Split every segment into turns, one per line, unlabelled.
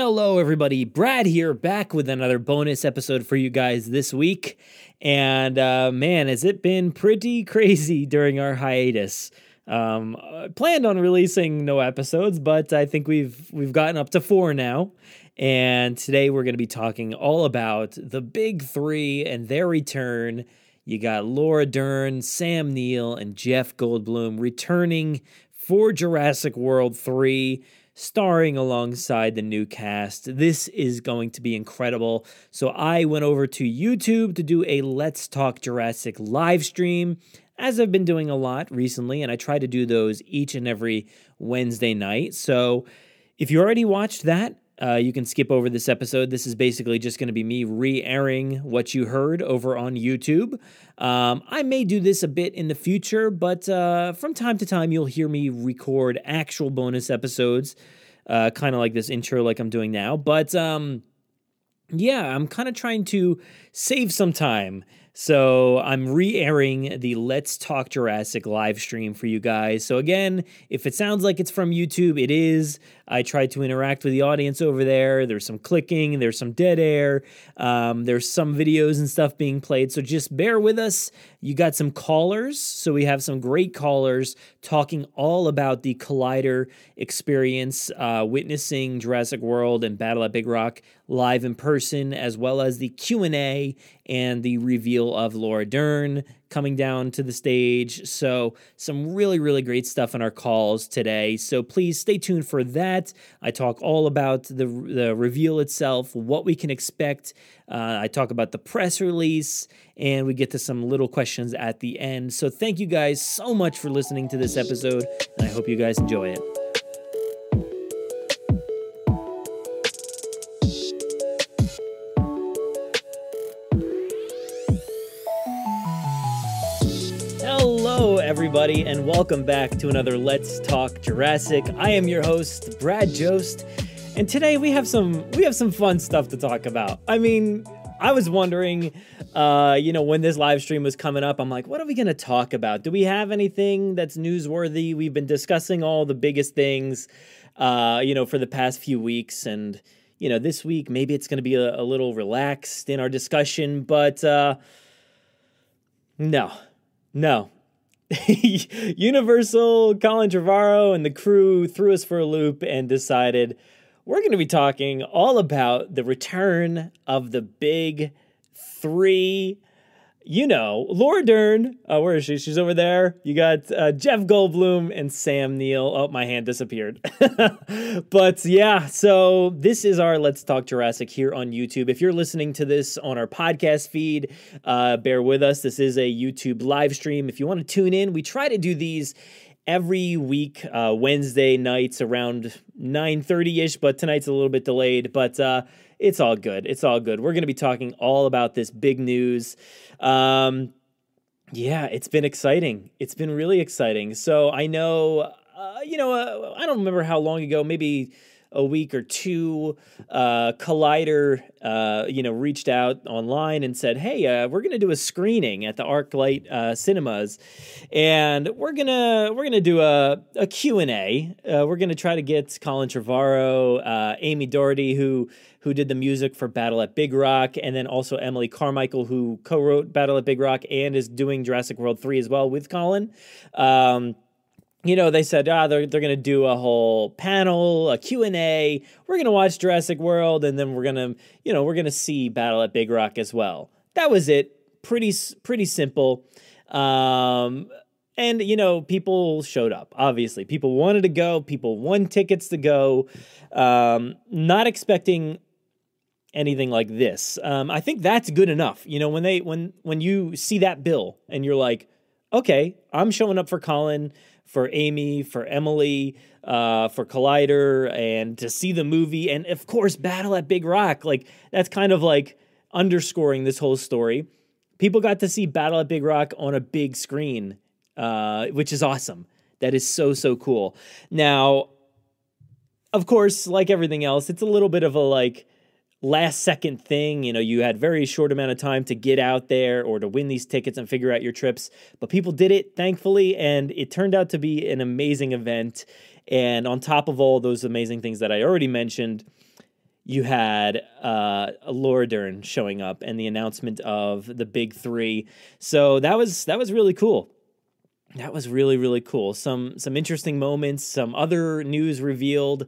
Hello, everybody. Brad here, back with another bonus episode for you guys this week. And uh, man, has it been pretty crazy during our hiatus. Um, I planned on releasing no episodes, but I think we've we've gotten up to four now. And today we're going to be talking all about the big three and their return. You got Laura Dern, Sam Neill, and Jeff Goldblum returning for Jurassic World 3 starring alongside the new cast. This is going to be incredible. So I went over to YouTube to do a Let's Talk Jurassic live stream, as I've been doing a lot recently, and I try to do those each and every Wednesday night. So if you already watched that, uh, you can skip over this episode. This is basically just going to be me re airing what you heard over on YouTube. Um, I may do this a bit in the future, but uh, from time to time, you'll hear me record actual bonus episodes, uh, kind of like this intro, like I'm doing now. But um, yeah, I'm kind of trying to save some time so I'm re-airing the Let's Talk Jurassic live stream for you guys. So again, if it sounds like it's from YouTube, it is. I tried to interact with the audience over there. There's some clicking, there's some dead air, um, there's some videos and stuff being played. So just bear with us. You got some callers. So we have some great callers talking all about the Collider experience, uh, witnessing Jurassic World and Battle at Big Rock live in person, as well as the Q&A and the reveal of Laura Dern coming down to the stage. So, some really, really great stuff in our calls today. So, please stay tuned for that. I talk all about the, the reveal itself, what we can expect. Uh, I talk about the press release, and we get to some little questions at the end. So, thank you guys so much for listening to this episode, and I hope you guys enjoy it. Everybody, and welcome back to another Let's Talk Jurassic. I am your host, Brad Jost, and today we have some we have some fun stuff to talk about. I mean, I was wondering, uh, you know, when this live stream was coming up, I'm like, what are we gonna talk about? Do we have anything that's newsworthy? We've been discussing all the biggest things, uh, you know, for the past few weeks, and you know, this week maybe it's gonna be a, a little relaxed in our discussion, but uh, no, no, Universal, Colin Trevorrow, and the crew threw us for a loop and decided we're going to be talking all about the return of the big three you know, Laura Dern, uh, where is she? She's over there. You got uh, Jeff Goldblum and Sam Neill. Oh, my hand disappeared. but yeah, so this is our Let's Talk Jurassic here on YouTube. If you're listening to this on our podcast feed, uh, bear with us. This is a YouTube live stream. If you want to tune in, we try to do these every week uh, wednesday nights around 9.30ish but tonight's a little bit delayed but uh, it's all good it's all good we're going to be talking all about this big news um, yeah, it's been exciting. It's been really exciting. So I know, uh, you know, uh, I don't remember how long ago, maybe a week or two, uh, Collider, uh, you know, reached out online and said, "Hey, uh, we're going to do a screening at the ArcLight uh, Cinemas, and we're gonna we're gonna do a a Q and A. Uh, we're gonna try to get Colin Trevorrow, uh, Amy Doherty, who who did the music for Battle at Big Rock, and then also Emily Carmichael, who co-wrote Battle at Big Rock and is doing Jurassic World three as well with Colin." Um, you know, they said, ah, they're, they're going to do a whole panel, a Q&A. We're going to watch Jurassic World, and then we're going to, you know, we're going to see Battle at Big Rock as well. That was it. Pretty, pretty simple. Um, and, you know, people showed up, obviously. People wanted to go. People won tickets to go. Um, not expecting anything like this. Um, I think that's good enough. You know, when they when when you see that bill and you're like, okay, I'm showing up for Colin for Amy, for Emily, uh, for Collider, and to see the movie, and of course, Battle at Big Rock. Like that's kind of like underscoring this whole story. People got to see Battle at Big Rock on a big screen, uh, which is awesome. That is so so cool. Now, of course, like everything else, it's a little bit of a like last second thing. You know, you had very short amount of time to get out there or to win these tickets and figure out your trips, but people did it thankfully, and it turned out to be an amazing event. And on top of all those amazing things that I already mentioned, you had uh, Laura Dern showing up and the announcement of the big three. So that was that was really cool. That was really really cool. Some some interesting moments, some other news revealed,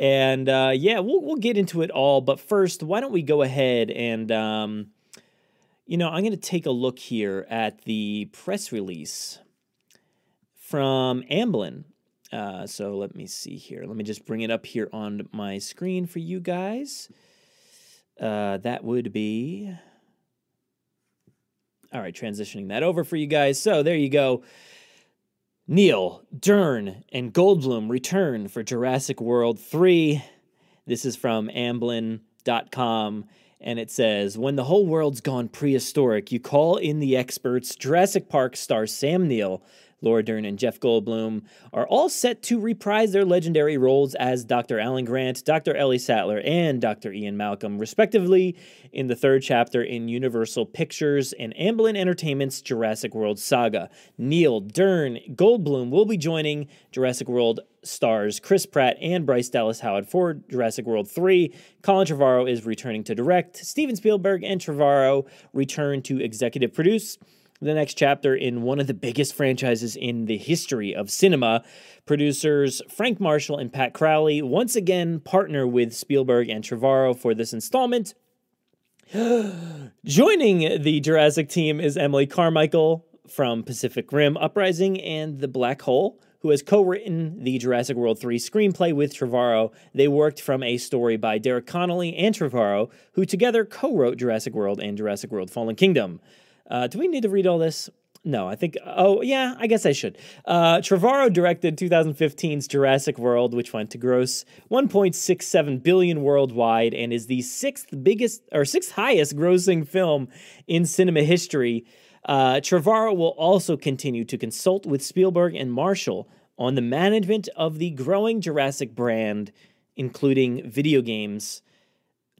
and uh, yeah, we'll we'll get into it all. But first, why don't we go ahead and um, you know I'm going to take a look here at the press release from Amblin uh, so let me see here. Let me just bring it up here on my screen for you guys. Uh, that would be. All right, transitioning that over for you guys. So there you go. Neill, Dern, and Goldblum return for Jurassic World 3. This is from Amblin.com, and it says When the whole world's gone prehistoric, you call in the experts. Jurassic Park star Sam Neill Laura Dern and Jeff Goldblum are all set to reprise their legendary roles as Dr. Alan Grant, Dr. Ellie Sattler, and Dr. Ian Malcolm, respectively, in the third chapter in Universal Pictures and Amblin Entertainment's Jurassic World saga. Neill, Dern, Goldblum will be joining Jurassic World stars Chris Pratt and Bryce Dallas Howard for Jurassic World 3. Colin Trevorrow is returning to direct. Steven Spielberg and Trevorrow return to executive produce the next chapter in one of the biggest franchises in the history of cinema. Producers Frank Marshall and Pat Crowley once again partner with Spielberg and Trevorrow for this installment. Joining the Jurassic team is Emily Carmichael from Pacific Rim Uprising and The Black Hole, who has co written the Jurassic World 3 screenplay with Trevorrow. They worked from a story by Derek Connolly and Trevorrow, who together co wrote Jurassic World and Jurassic World Fallen Kingdom. Uh, do we need to read all this? No, I think. Oh, yeah, I guess I should. Uh, Trevorrow directed 2015's Jurassic World, which went to gross 1.67 billion worldwide and is the sixth biggest or sixth highest grossing film in cinema history. Uh, Trevorrow will also continue to consult with Spielberg and Marshall on the management of the growing Jurassic brand, including video games,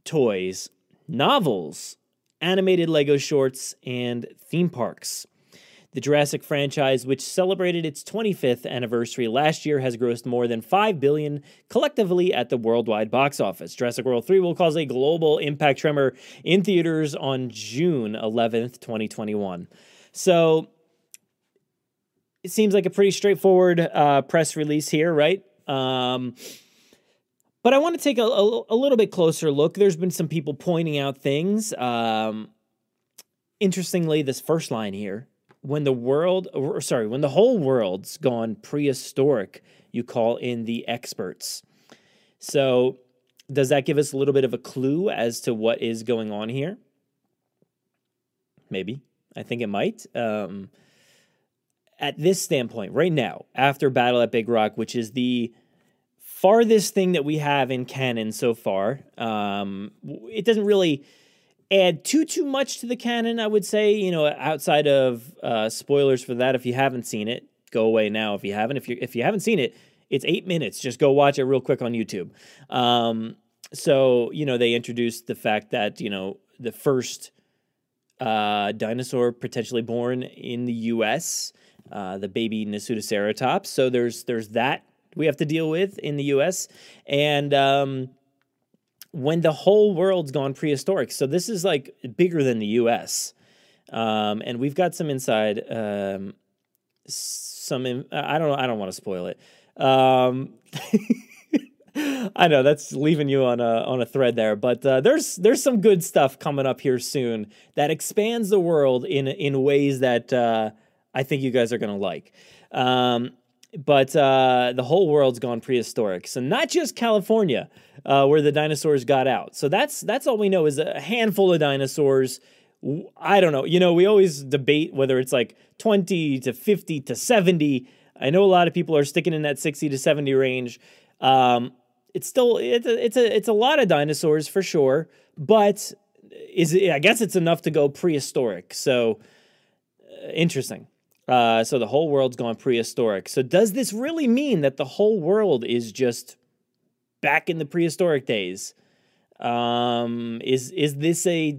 toys, novels, animated Lego shorts, and theme parks. The Jurassic franchise, which celebrated its 25th anniversary last year, has grossed more than 5 billion collectively at the worldwide box office. Jurassic World 3 will cause a global impact tremor in theaters on June 11th, 2021. So it seems like a pretty straightforward uh, press release here, right? Um, but I want to take a, a, a, little bit closer look. There's been some people pointing out things. Um, interestingly, this first line here when the world, or sorry, when the whole world's gone prehistoric, you call in the experts. So, does that give us a little bit of a clue as to what is going on here? Maybe. I think it might. Um, at this standpoint, right now, after Battle at Big Rock, which is the farthest thing that we have in canon so far. Um, it doesn't really add too too much to the canon. I would say, you know, outside of uh, spoilers for that. If you haven't seen it, go away now. If you haven't, if you if you haven't seen it, it's eight minutes. Just go watch it real quick on YouTube. Um, so you know, they introduced the fact that you know the first uh, dinosaur potentially born in the U.S. Uh, the baby Nasutoceratops. So there's there's that we have to deal with in the US. And um, when the whole world's gone prehistoric. So this is like bigger than the US. Um, and we've got some inside, um, some, in, I don't know, I don't want to spoil it. Um, I know that's leaving you on a on a thread there, but uh, there's there's some good stuff coming up here soon that expands the world in in ways that uh, I think you guys are gonna like. Um, but uh, the whole world's gone prehistoric. So not just California, uh, where the dinosaurs got out. So that's that's all we know is a handful of dinosaurs. I don't know. You know, we always debate whether it's like twenty to fifty to seventy. I know a lot of people are sticking in that sixty to seventy range. Um, it's still it's a, it's a it's a lot of dinosaurs for sure, but is it, I guess it's enough to go prehistoric. So uh, interesting. Uh, so the whole world's gone prehistoric. So does this really mean that the whole world is just back in the prehistoric days? Um, is is this a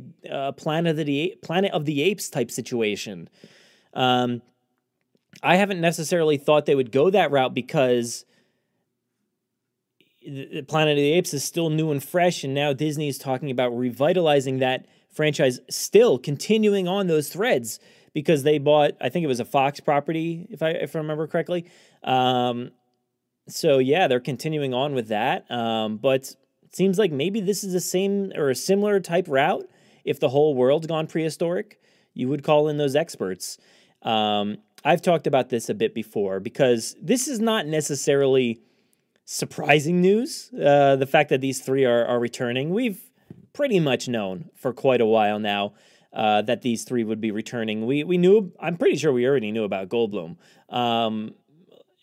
planet of the planet of the apes type situation? Um, I haven't necessarily thought they would go that route because the Planet of the Apes is still new and fresh, and now Disney is talking about revitalizing that franchise, still continuing on those threads because they bought, I think it was a Fox property, if I if I remember correctly. Um, so yeah, they're continuing on with that. Um, but it seems like maybe this is the same or a similar type route. If the whole world's gone prehistoric, you would call in those experts. Um, I've talked about this a bit before because this is not necessarily surprising news. Uh, the fact that these three are, are returning, we've pretty much known for quite a while now uh, that these three would be returning. We we knew. I'm pretty sure we already knew about Goldblum. Um,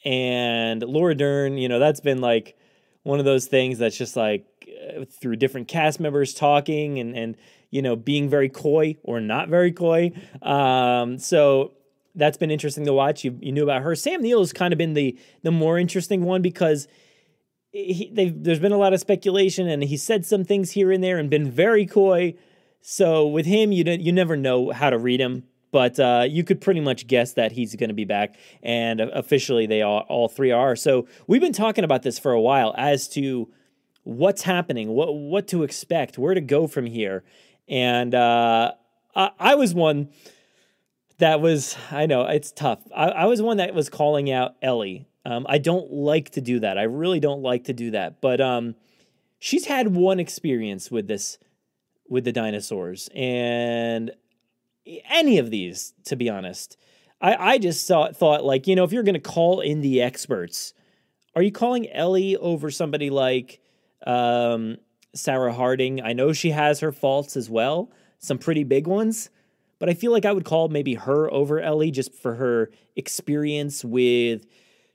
and Laura Dern, you know, that's been like one of those things that's just like uh, through different cast members talking and and you know being very coy or not very coy. Um, so that's been interesting to watch. You you knew about her. Sam Neill has kind of been the the more interesting one because. He, there's been a lot of speculation, and he said some things here and there, and been very coy. So with him, you you never know how to read him, but uh, you could pretty much guess that he's going to be back, and officially they all all three are. So we've been talking about this for a while as to what's happening, what what to expect, where to go from here, and uh, I, I, was one that was I know it's tough. I, I was one that was calling out Ellie. Um, I don't like to do that. I really don't like to do that, but um, she's had one experience with this with the dinosaurs and any of these, to be honest. I, I just saw, thought, like, you know, if you're going to call in the experts, are you calling Ellie over somebody like um, Sarah Harding? I know she has her faults as well, some pretty big ones, but I feel like I would call maybe her over Ellie just for her experience with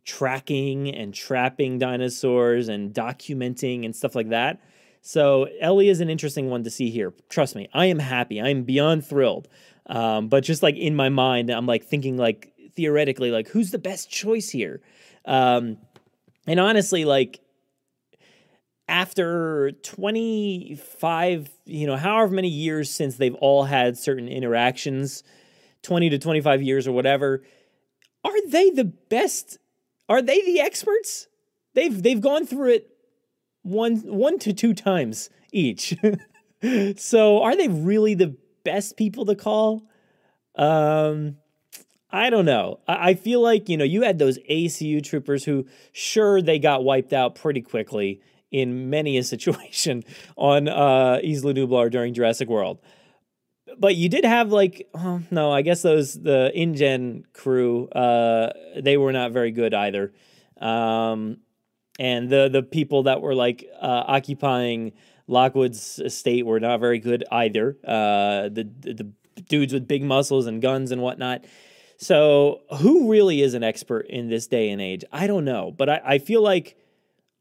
tracking and trapping dinosaurs and documenting and stuff like that. So Ellie is an interesting one to see here. Trust me, I am happy. I am beyond thrilled. Um, but just like in my mind, I'm like thinking like theoretically, like who's the best choice here? Um, and honestly, like after 25, you know, however many years since they've all had certain interactions, 20 to 25 years or whatever, are they the best? Are they the experts? They've they've gone through it one one to two times each. so are they really the best people to call? Um I don't know. I, I feel like, you know, you had those ACU troopers who sure they got wiped out pretty quickly in many a situation on uh Isla Nublar during Jurassic World. But you did have like oh no, I guess those the InGen crew, uh they were not very good either. Um and the the people that were like uh, occupying Lockwood's estate were not very good either. Uh, the, the, the dudes with big muscles and guns and whatnot. So who really is an expert in this day and age? I don't know, but I, I feel like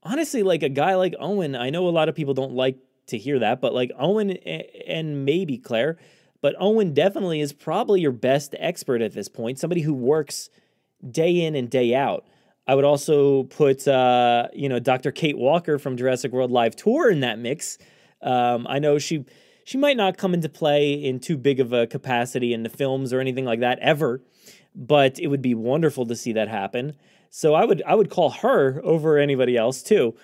honestly, like a guy like Owen. I know a lot of people don't like to hear that, but like Owen and maybe Claire, but Owen definitely is probably your best expert at this point. Somebody who works day in and day out. I would also put, uh, you know, Dr. Kate Walker from Jurassic World Live Tour in that mix. Um, I know she she might not come into play in too big of a capacity in the films or anything like that ever, but it would be wonderful to see that happen. So I would I would call her over anybody else too.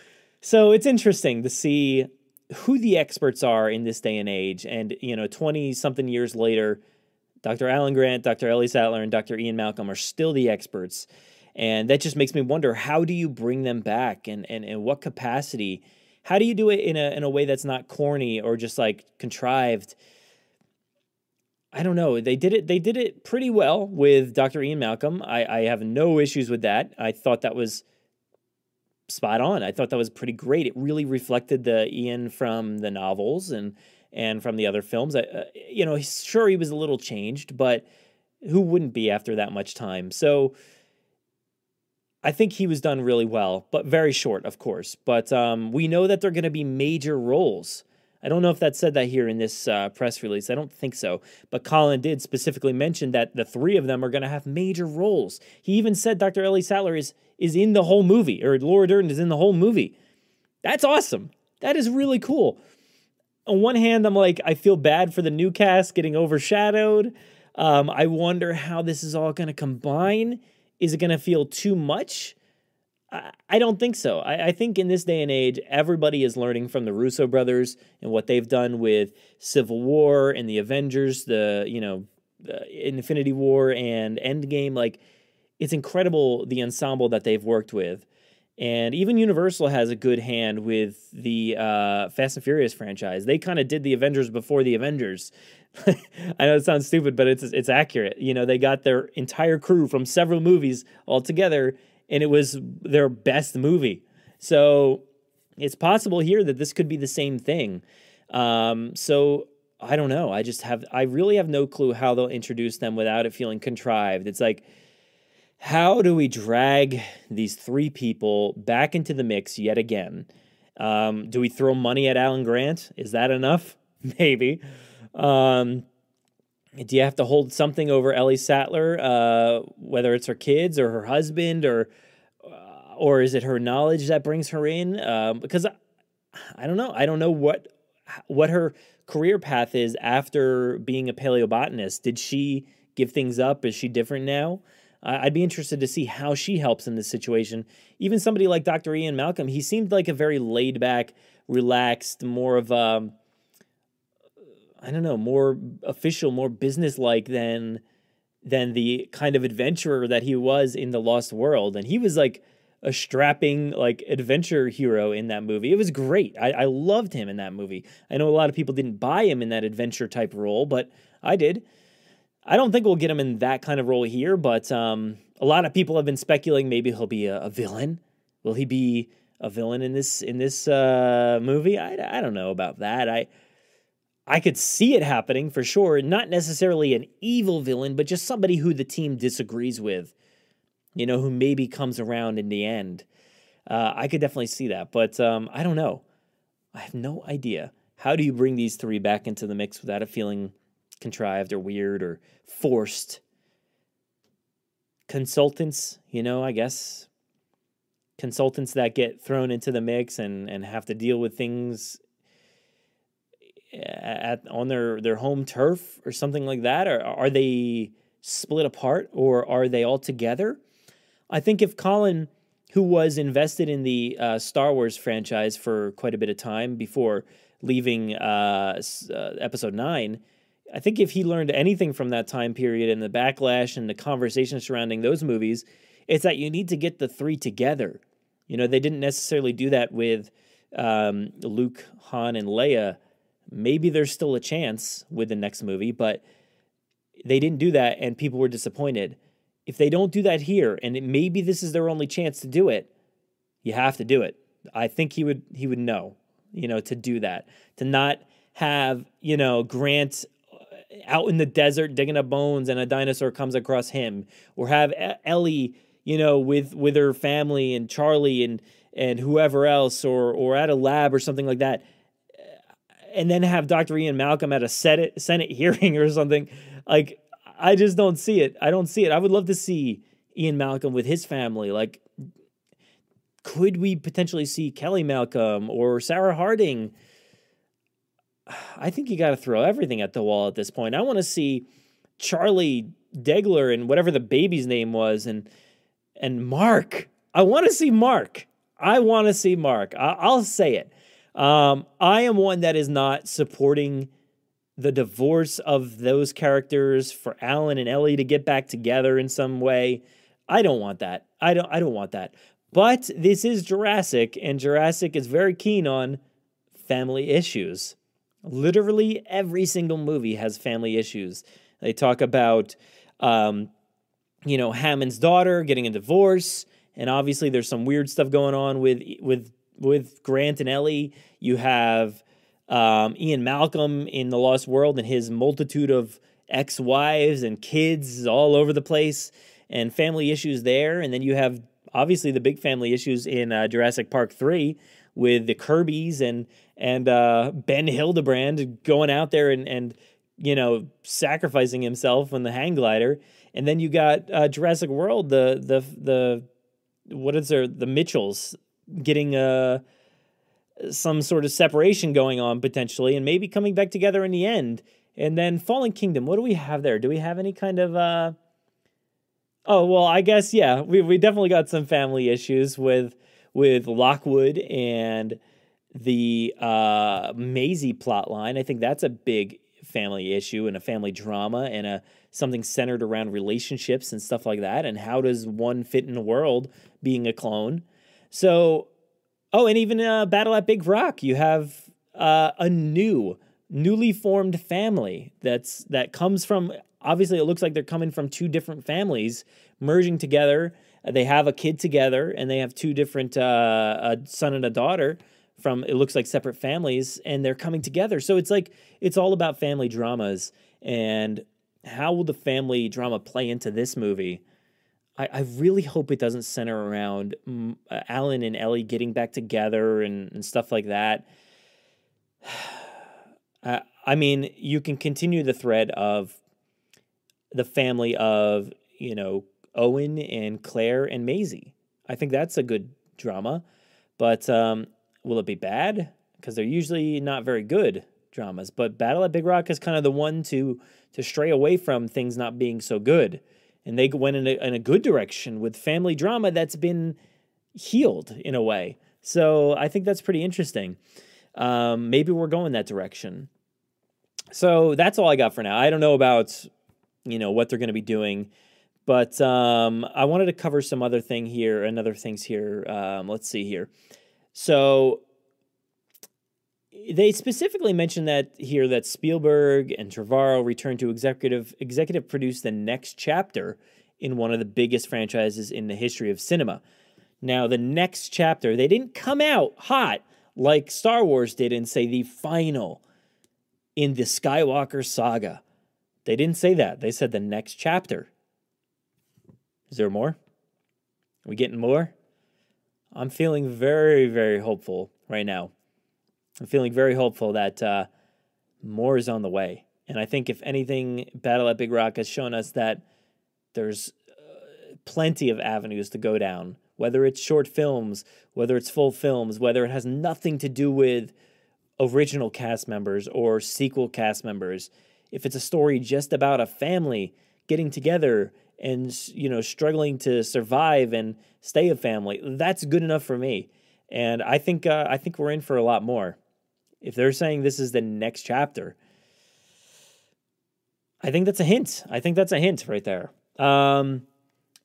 So it's interesting to see who the experts are in this day and age, and you know, twenty something years later, Dr. Alan Grant, Dr. Ellie Sattler, and Dr. Ian Malcolm are still the experts. And that just makes me wonder how do you bring them back and, and, and what capacity? How do you do it in a, in a way that's not corny or just like contrived? I don't know. They did it. They did it pretty well with Dr. Ian Malcolm. I, I have no issues with that. I thought that was spot on. I thought that was pretty great. It really reflected the Ian from the novels and and from the other films. I, uh, you know, sure he was a little changed, but who wouldn't be after that much time? So I think he was done really well, but very short, of course. But um, we know that they're going to be major roles. I don't know if that said that here in this uh, press release. I don't think so. But Colin did specifically mention that the three of them are going to have major roles. He even said Dr. Ellie Sattler is, is in the whole movie, or Laura Dern is in the whole movie. That's awesome. That is really cool. On one hand, I'm like, I feel bad for the new cast getting overshadowed. Um, I wonder how this is all going to combine is it going to feel too much? I, don't think so. I, think in this day and age, everybody is learning from the Russo brothers and what they've done with Civil War and the Avengers, the you know, the Infinity War and Endgame. Like, it's incredible the ensemble that they've worked with. And even Universal has a good hand with the uh, Fast and Furious franchise. They kind of did the Avengers before the Avengers. I know it sounds stupid, but it's it's accurate. You know, they got their entire crew from several movies all together, and it was their best movie. So it's possible here that this could be the same thing. Um, so I don't know. I just have I really have no clue how they'll introduce them without it feeling contrived. It's like how do we drag these three people back into the mix yet again? Um, do we throw money at Alan Grant? Is that enough? Maybe. Um, do you have to hold something over Ellie Sattler, uh, whether it's her kids or her husband, or uh, or is it her knowledge that brings her in? Um, because I, I don't know. I don't know what what her career path is after being a paleobotanist. Did she give things up? Is she different now? I'd be interested to see how she helps in this situation. Even somebody like Dr. Ian Malcolm, he seemed like a very laid back, relaxed, more of a, I don't know, more official, more businesslike than than the kind of adventurer that he was in the Lost World. And he was like a strapping like adventure hero in that movie. It was great. I, I loved him in that movie. I know a lot of people didn't buy him in that adventure type role, but I did. I don't think we'll get him in that kind of role here, but um, a lot of people have been speculating maybe he'll be a, a villain. Will he be a villain in this in this uh, movie? I, I don't know about that. I I could see it happening for sure. Not necessarily an evil villain, but just somebody who the team disagrees with. You know, who maybe comes around in the end. Uh, I could definitely see that, but um, I don't know. I have no idea. How do you bring these three back into the mix without it feeling contrived or weird or forced. Consultants, you know, I guess consultants that get thrown into the mix and, and have to deal with things at on their, their home turf or something like that? Or are they split apart or are they all together? I think if Colin, who was invested in the uh, Star Wars franchise for quite a bit of time before leaving uh, uh, Episode Nine, I think if he learned anything from that time period and the backlash and the conversation surrounding those movies, it's that you need to get the three together. You know, they didn't necessarily do that with um, Luke, Han, and Leia. Maybe there's still a chance with the next movie, but they didn't do that, and people were disappointed. If they don't do that here, and it, maybe this is their only chance to do it, you have to do it. I think he would he would know, you know, to do that, to not have you know Grant uh, out in the desert digging up bones and a dinosaur comes across him or have Ellie you know with with her family and Charlie and and whoever else or or at a lab or something like that and then have Dr. Ian Malcolm at a Senate Senate hearing or something like I just don't see it. I don't see it. I would love to see Ian Malcolm with his family like could we potentially see Kelly Malcolm or Sarah Harding I think you got to throw everything at the wall at this point. I want to see Charlie Degler and whatever the baby's name was, and and Mark. I want to see Mark. I want to see Mark. I, will say it. Um, I am one that is not supporting the divorce of those characters for Alan and Ellie to get back together in some way. I don't want that. I don't. I don't want that. But this is Jurassic, and Jurassic is very keen on family issues. Literally every single movie has family issues. They talk about, um, you know, Hammond's daughter getting a divorce, and obviously there's some weird stuff going on with with with Grant and Ellie. You have um, Ian Malcolm in the Lost World and his multitude of ex-wives and kids all over the place, and family issues there. And then you have obviously the big family issues in uh, Jurassic Park three with the Kirbys and and uh, Ben Hildebrand going out there and and you know sacrificing himself on the hang glider, and then you got uh, Jurassic World, the the the what is there the Mitchells getting uh some sort of separation going on potentially, and maybe coming back together in the end. And then Fallen Kingdom, what do we have there? Do we have any kind of uh Oh well, I guess yeah. We we definitely got some family issues with with Lockwood and the uh, Maisie plot line. I think that's a big family issue and a family drama and a something centered around relationships and stuff like that. And how does one fit in the world being a clone? So, oh, and even uh, Battle at Big Rock, you have uh, a new, newly formed family that's that comes from. Obviously, it looks like they're coming from two different families merging together. They have a kid together, and they have two different uh, a son and a daughter from it looks like separate families and they're coming together. So it's like it's all about family dramas and how will the family drama play into this movie? I, I really hope it doesn't center around mm, uh, Alan and Ellie getting back together and, and stuff like that. I, I mean, you can continue the thread of the family of, you know, Owen and Claire and Maisie. I think that's a good drama. But um, will it be bad? Because they're usually not very good dramas. But Battle at Big Rock is kind of the one to to stray away from things not being so good, and they went in a, in a good direction with family drama that's been healed in a way. So I think that's pretty interesting. Um, maybe we're going that direction. So that's all I got for now. I don't know about you know what they're going to be doing, but um, I wanted to cover some other thing here, another things here. Um, let's see here. So they specifically mentioned that here that Spielberg and Trevorrow returned to executive executive produce the next chapter in one of the biggest franchises in the history of cinema. Now, the next chapter, they didn't come out hot like Star Wars did and say the final in the Skywalker saga. They didn't say that. They said the next chapter. Is there more? Are we getting more? I'm feeling very, very hopeful right now. I'm feeling very hopeful that uh, more is on the way. And I think, if anything, Battle at Big Rock has shown us that there's uh, plenty of avenues to go down, whether it's short films, whether it's full films, whether it has nothing to do with original cast members or sequel cast members. If it's a story just about a family getting together and you know struggling to survive and stay a family that's good enough for me and i think uh, i think we're in for a lot more if they're saying this is the next chapter i think that's a hint i think that's a hint right there um,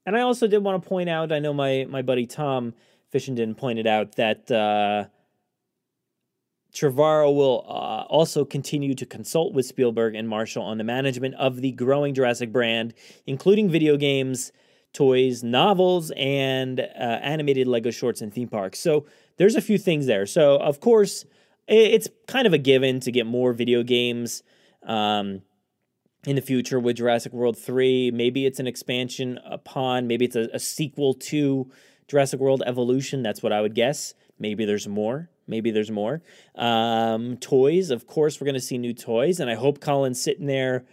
and i also did want to point out i know my my buddy tom fishenden pointed out that uh, Trevorrow will uh, also continue to consult with Spielberg and Marshall on the management of the growing Jurassic brand, including video games, toys, novels, and uh, animated Lego shorts and theme parks. So there's a few things there. So, of course, it's kind of a given to get more video games um, in the future with Jurassic World 3. Maybe it's an expansion upon, maybe it's a, a sequel to Jurassic World Evolution. That's what I would guess. Maybe there's more. Maybe there's more. Um, toys, of course, we're going to see new toys, and I hope Colin's sitting there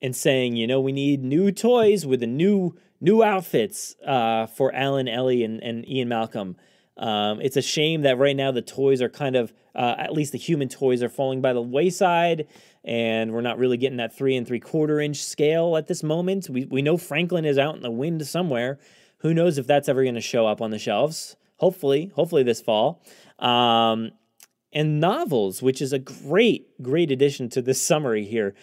and saying, you know, we need new toys with the new new outfits uh, for Alan, Ellie, and, and Ian Malcolm. Um, it's a shame that right now the toys are kind of, uh, at least the human toys are falling by the wayside, and we're not really getting that three and three quarter inch scale at this moment. We we know Franklin is out in the wind somewhere. Who knows if that's ever going to show up on the shelves? Hopefully, hopefully this fall. Um, and novels, which is a great, great addition to this summary here.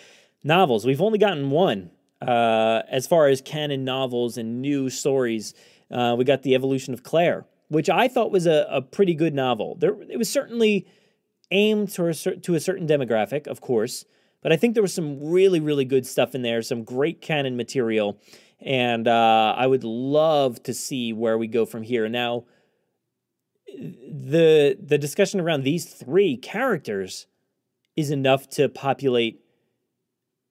Novels, we've only gotten one uh, as far as canon novels and new stories. Uh, we got The Evolution of Claire, which I thought was a, a pretty good novel. There, it was certainly aimed to a, to a certain demographic, of course, but I think there was some really, really good stuff in there, some great canon material, and uh, I would love to see where we go from here. Now, the the discussion around these three characters is enough to populate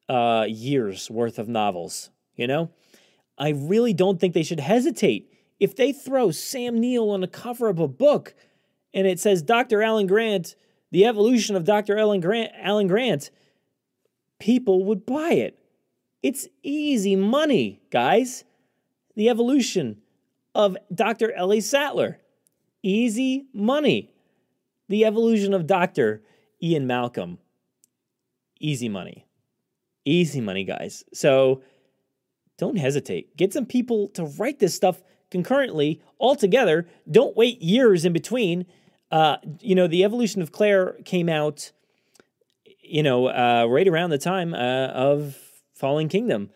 uh, years worth of novels. You know, I really don't think they should hesitate if they throw Sam Neill on the cover of a book and it says Dr. Alan Grant, the evolution of Dr. Alan Grant, Alan Grant. People would buy it. It's easy money, guys. The evolution of Dr. Ellie Sattler. Easy money. The evolution of Dr. Ian Malcolm. Easy money. Easy money, guys. So don't hesitate. Get some people to write this stuff concurrently, all together. Don't wait years in between. Uh, you know, the evolution of Claire came out, you know, uh, right around the time uh, of Fallen Kingdom.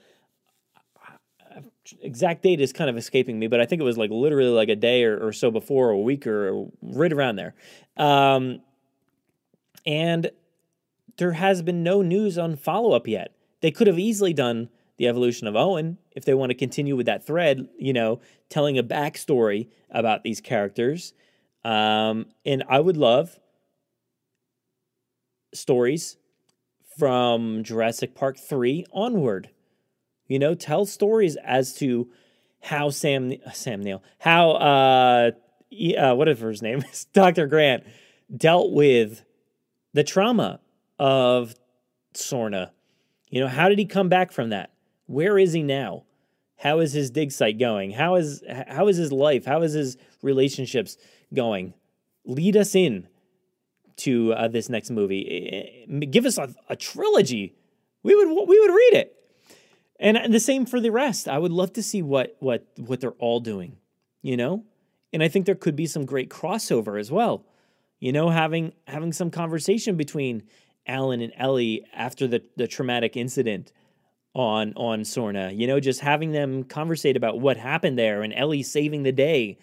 Exact date is kind of escaping me, but I think it was like literally like a day or, or so before, or a week, or right around there. Um, and there has been no news on follow up yet. They could have easily done the evolution of Owen if they want to continue with that thread, you know, telling a backstory about these characters. Um, and I would love stories from Jurassic Park 3 onward. You know, tell stories as to how Sam Sam Neill, how uh, uh whatever his name is, Dr. Grant dealt with the trauma of Sorna. You know, how did he come back from that? Where is he now? How is his dig site going? How is how is his life? How is his relationships going? Lead us in to uh, this next movie. Give us a, a trilogy. We would we would read it. And the same for the rest. I would love to see what what what they're all doing, you know? And I think there could be some great crossover as well. You know, having having some conversation between Alan and Ellie after the, the traumatic incident on on Sorna. You know, just having them conversate about what happened there and Ellie saving the day.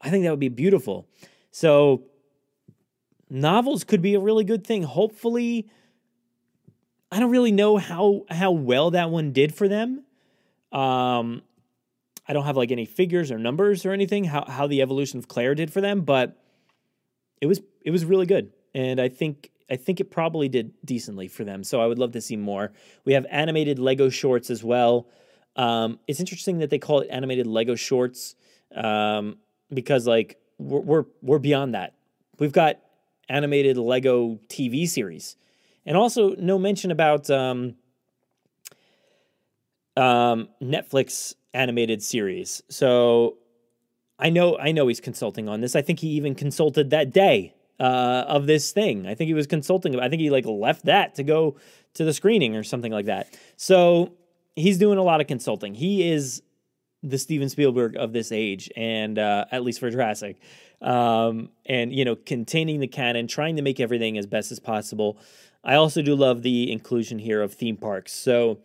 I think that would be beautiful. So novels could be a really good thing. Hopefully, I don't really know how how well that one did for them. Um, I don't have like any figures or numbers or anything how how the evolution of Claire did for them, but it was it was really good, and I think I think it probably did decently for them. So I would love to see more. We have animated Lego shorts as well. Um, it's interesting that they call it animated Lego shorts um, because like we're, we're we're beyond that. We've got animated Lego TV series, and also no mention about um, um, Netflix animated series. So I know I know he's consulting on this. I think he even consulted that day uh, of this thing. I think he was consulting. I think he like left that to go to the screening or something like that. So he's doing a lot of consulting. He is the Steven Spielberg of this age, and uh, at least for Jurassic, um, and you know, containing the canon, trying to make everything as best as possible. I also do love the inclusion here of theme parks. So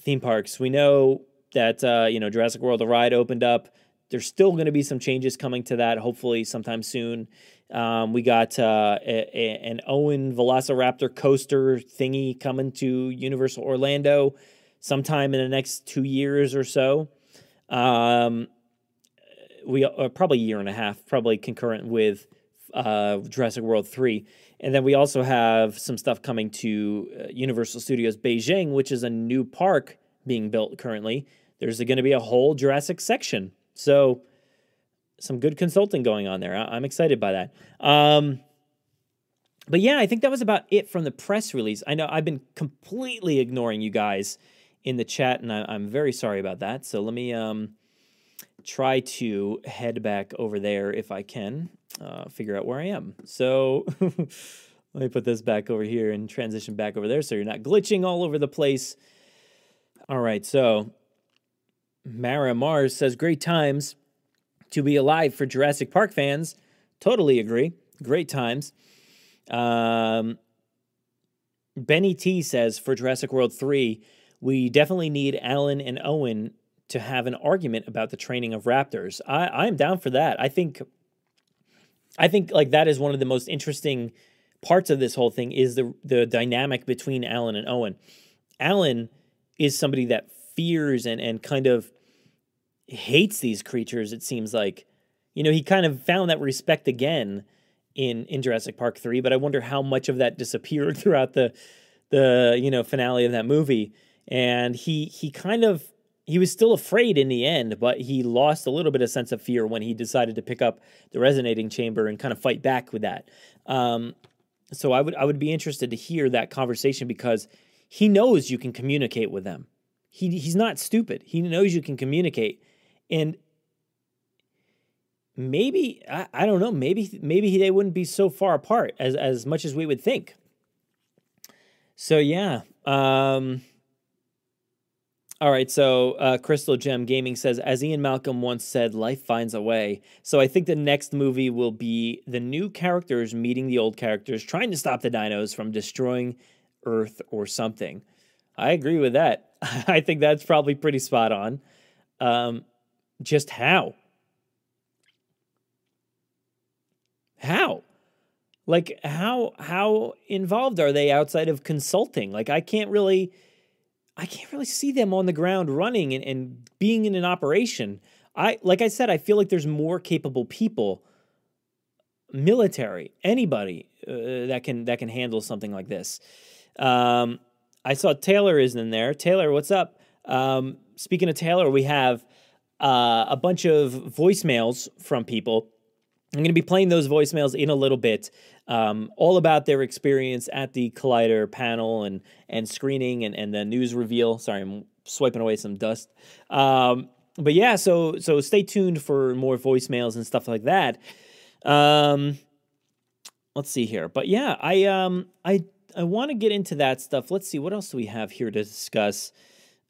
theme parks, we know that uh, you know Jurassic World: The Ride opened up. There's still going to be some changes coming to that, hopefully sometime soon. Um, we got uh, a, a, an Owen Velociraptor coaster thingy coming to Universal Orlando sometime in the next two years or so. Um, we uh, probably a year and a half, probably concurrent with uh, Jurassic World 3. And then we also have some stuff coming to uh, Universal Studios Beijing, which is a new park being built currently. There's going to be a whole Jurassic section. So some good consulting going on there. I- am excited by that. Um, but yeah, I think that was about it from the press release. I know I've been completely ignoring you guys in the chat, and I- am very sorry about that. So let me um, try to head back over there if I can, uh, figure out where I am. So let me put this back over here and transition back over there so you're not glitching all over the place. All right, so Mara Mars says, Great times to be alive for Jurassic Park fans. Totally agree. Great times. Um, Benny T says for Jurassic World 3, we definitely need Alan and Owen to have an argument about the training of raptors. I, I'm down for that. I think I think like that is one of the most interesting parts of this whole thing is the the dynamic between Alan and Owen. Alan is somebody that fears and and kind of hates these creatures. It seems like, you know, he kind of found that respect again in in Jurassic Park three, but I wonder how much of that disappeared throughout the the you know finale of that movie. And he he kind of he was still afraid in the end, but he lost a little bit of sense of fear when he decided to pick up the resonating chamber and kind of fight back with that. Um, so I would I would be interested to hear that conversation because he knows you can communicate with them. He he's not stupid. He knows you can communicate, and maybe I, I don't know maybe maybe they wouldn't be so far apart as as much as we would think so yeah um All right, so uh, Crystal Gem Gaming says, as Ian Malcolm once said, life finds a way. So I think the next movie will be the new characters meeting the old characters, trying to stop the dinos from destroying Earth or something. I agree with that. I think that's probably pretty spot on. Um, just how? How? Like how how involved are they outside of consulting? Like I can't really I can't really see them on the ground running and, and being in an operation. I like I said, I feel like there's more capable people, military, anybody uh, that can that can handle something like this. Um, I saw Taylor is in there. Taylor, what's up? Um, speaking of Taylor, we have uh, a bunch of voicemails from people. I'm going to be playing those voicemails in a little bit, um, all about their experience at the Collider panel and and screening and, and the news reveal. Sorry, I'm swiping away some dust. Um, but yeah, so so stay tuned for more voicemails and stuff like that. Um, let's see here, but yeah, I um I I want to get into that stuff. Let's see what else do we have here to discuss.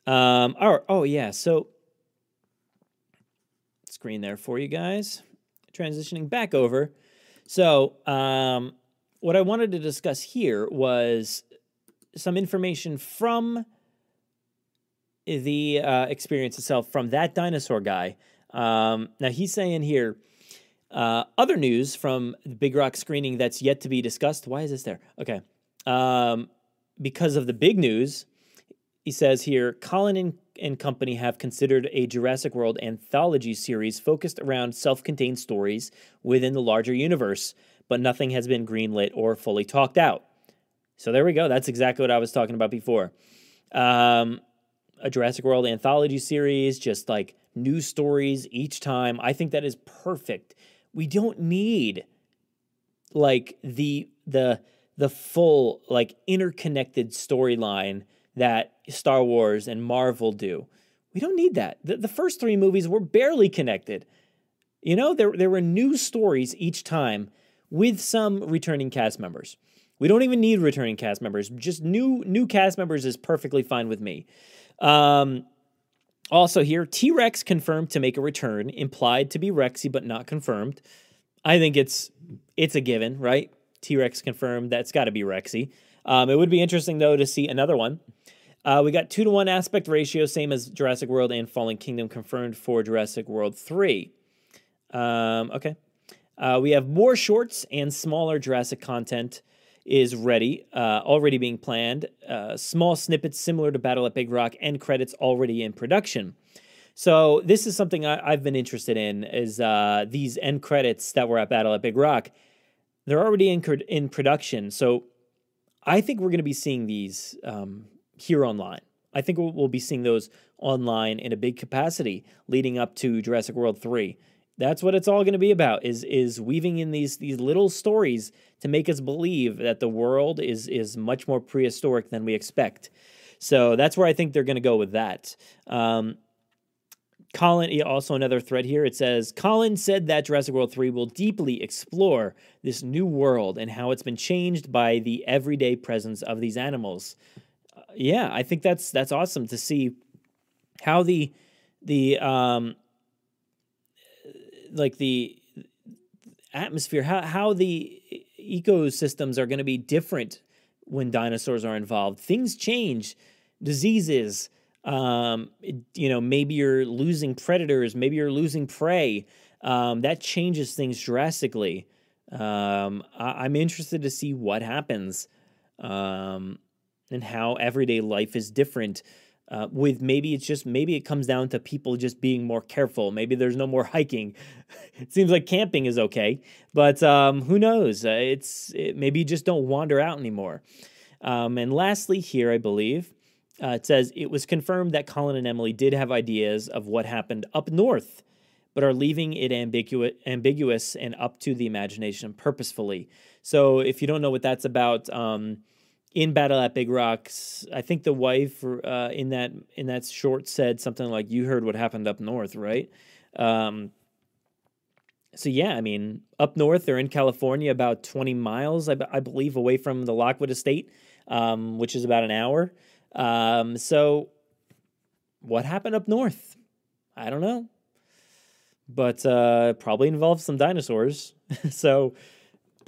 Um, oh, oh yeah, so screen there for you guys. Transitioning back over. So, um, what I wanted to discuss here was some information from the uh, experience itself from that dinosaur guy. Um, now, he's saying here uh, other news from the Big Rock screening that's yet to be discussed. Why is this there? Okay. Um, because of the big news, he says here Colin and, and company have considered a Jurassic World anthology series focused around self contained stories within the larger universe, but nothing has been greenlit or fully talked out. So there we go. That's exactly what I was talking about before. Um, a Jurassic World anthology series, just like new stories each time. I think that is perfect. We don't need like the the the full like interconnected storyline that Star Wars and Marvel do. We don't need that. The, the first three movies were barely connected. You know, there, there were new stories each time with some returning cast members. We don't even need returning cast members. Just new new cast members is perfectly fine with me. Um, also here, T Rex confirmed to make a return, implied to be Rexy but not confirmed. I think it's it's a given, right? T Rex confirmed. That's got to be Rexy. Um, it would be interesting though to see another one. Uh, we got two to one aspect ratio, same as Jurassic World and Fallen Kingdom, confirmed for Jurassic World three. Um, okay, uh, we have more shorts and smaller Jurassic content is ready, uh, already being planned. Uh, small snippets similar to Battle at Big Rock and credits already in production. So this is something I, have been interested in is uh, these end credits that were at Battle at Big Rock. They're already in in production, so I think we're going to be seeing these um, here online. I think we'll, be seeing those online in a big capacity leading up to Jurassic World 3. That's what it's all going to be about is is weaving in these these little stories to make us believe that the world is is much more prehistoric than we expect. So that's where I think they're going to go with that. Um, Colin, also another thread here. It says Colin said that Jurassic World 3 will deeply explore this new world and how it's been changed by the everyday presence of these animals yeah, I think that's that's awesome to see how the the um like the atmosphere how how the ecosystems are going to be different when dinosaurs are involved. Things change, diseases, um, you know, maybe you're losing predators, maybe you're losing prey. Um, that changes things drastically. Um, I- am interested to see what happens. Um, and how everyday life is different. Uh, with maybe it's just maybe it comes down to people just being more careful. Maybe there's no more hiking. it seems like camping is okay, but um, who knows? Uh, it's it, maybe you just don't wander out anymore. Um, and lastly, here I believe uh, it says it was confirmed that Colin and Emily did have ideas of what happened up north, but are leaving it ambiguous, ambiguous and up to the imagination purposefully. So if you don't know what that's about. Um, in Battle at Big Rocks, I think the wife uh, in that in that short said something like, "You heard what happened up north, right?" Um, so yeah, I mean, up north, they're in California, about twenty miles, I, b- I believe, away from the Lockwood Estate, um, which is about an hour. Um, so what happened up north? I don't know. But uh, probably involves some dinosaurs. so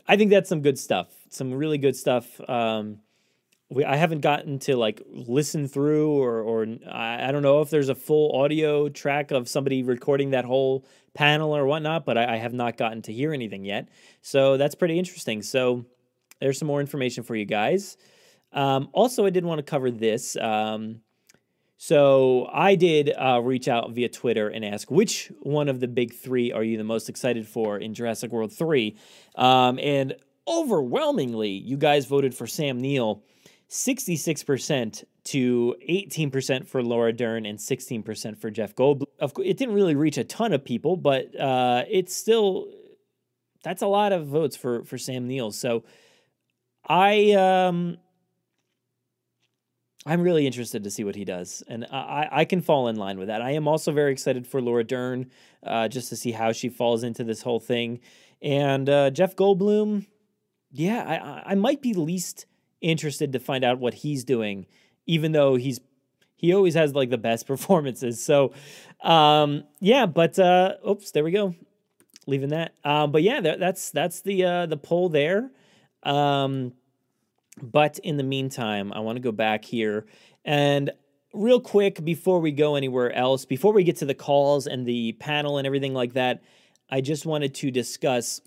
I think that's some good stuff. Some really good stuff. Um, we, I haven't gotten to like listen through or or I, I don't know if there's a full audio track of somebody recording that whole panel or whatnot, but I, I have not gotten to hear anything yet. So that's pretty interesting. So there's some more information for you guys. Um, also, I did want to cover this. Um, so I did uh, reach out via Twitter and ask which one of the big three are you the most excited for in Jurassic World 3? Um, and overwhelmingly, you guys voted for Sam Neill 66% to 18% for Laura Dern and 16% for Jeff Goldblum. Of course, it didn't really reach a ton of people, but uh, it's still that's a lot of votes for for Sam Neill. So I um I'm really interested to see what he does, and I I can fall in line with that. I am also very excited for Laura Dern, uh, just to see how she falls into this whole thing, and uh, Jeff Goldblum. Yeah, I I might be least interested to find out what he's doing, even though he's he always has like the best performances. So, um, yeah, but uh, oops, there we go, leaving that. Um, but yeah, that, that's that's the uh, the poll there. Um, but in the meantime, I want to go back here and real quick before we go anywhere else, before we get to the calls and the panel and everything like that, I just wanted to discuss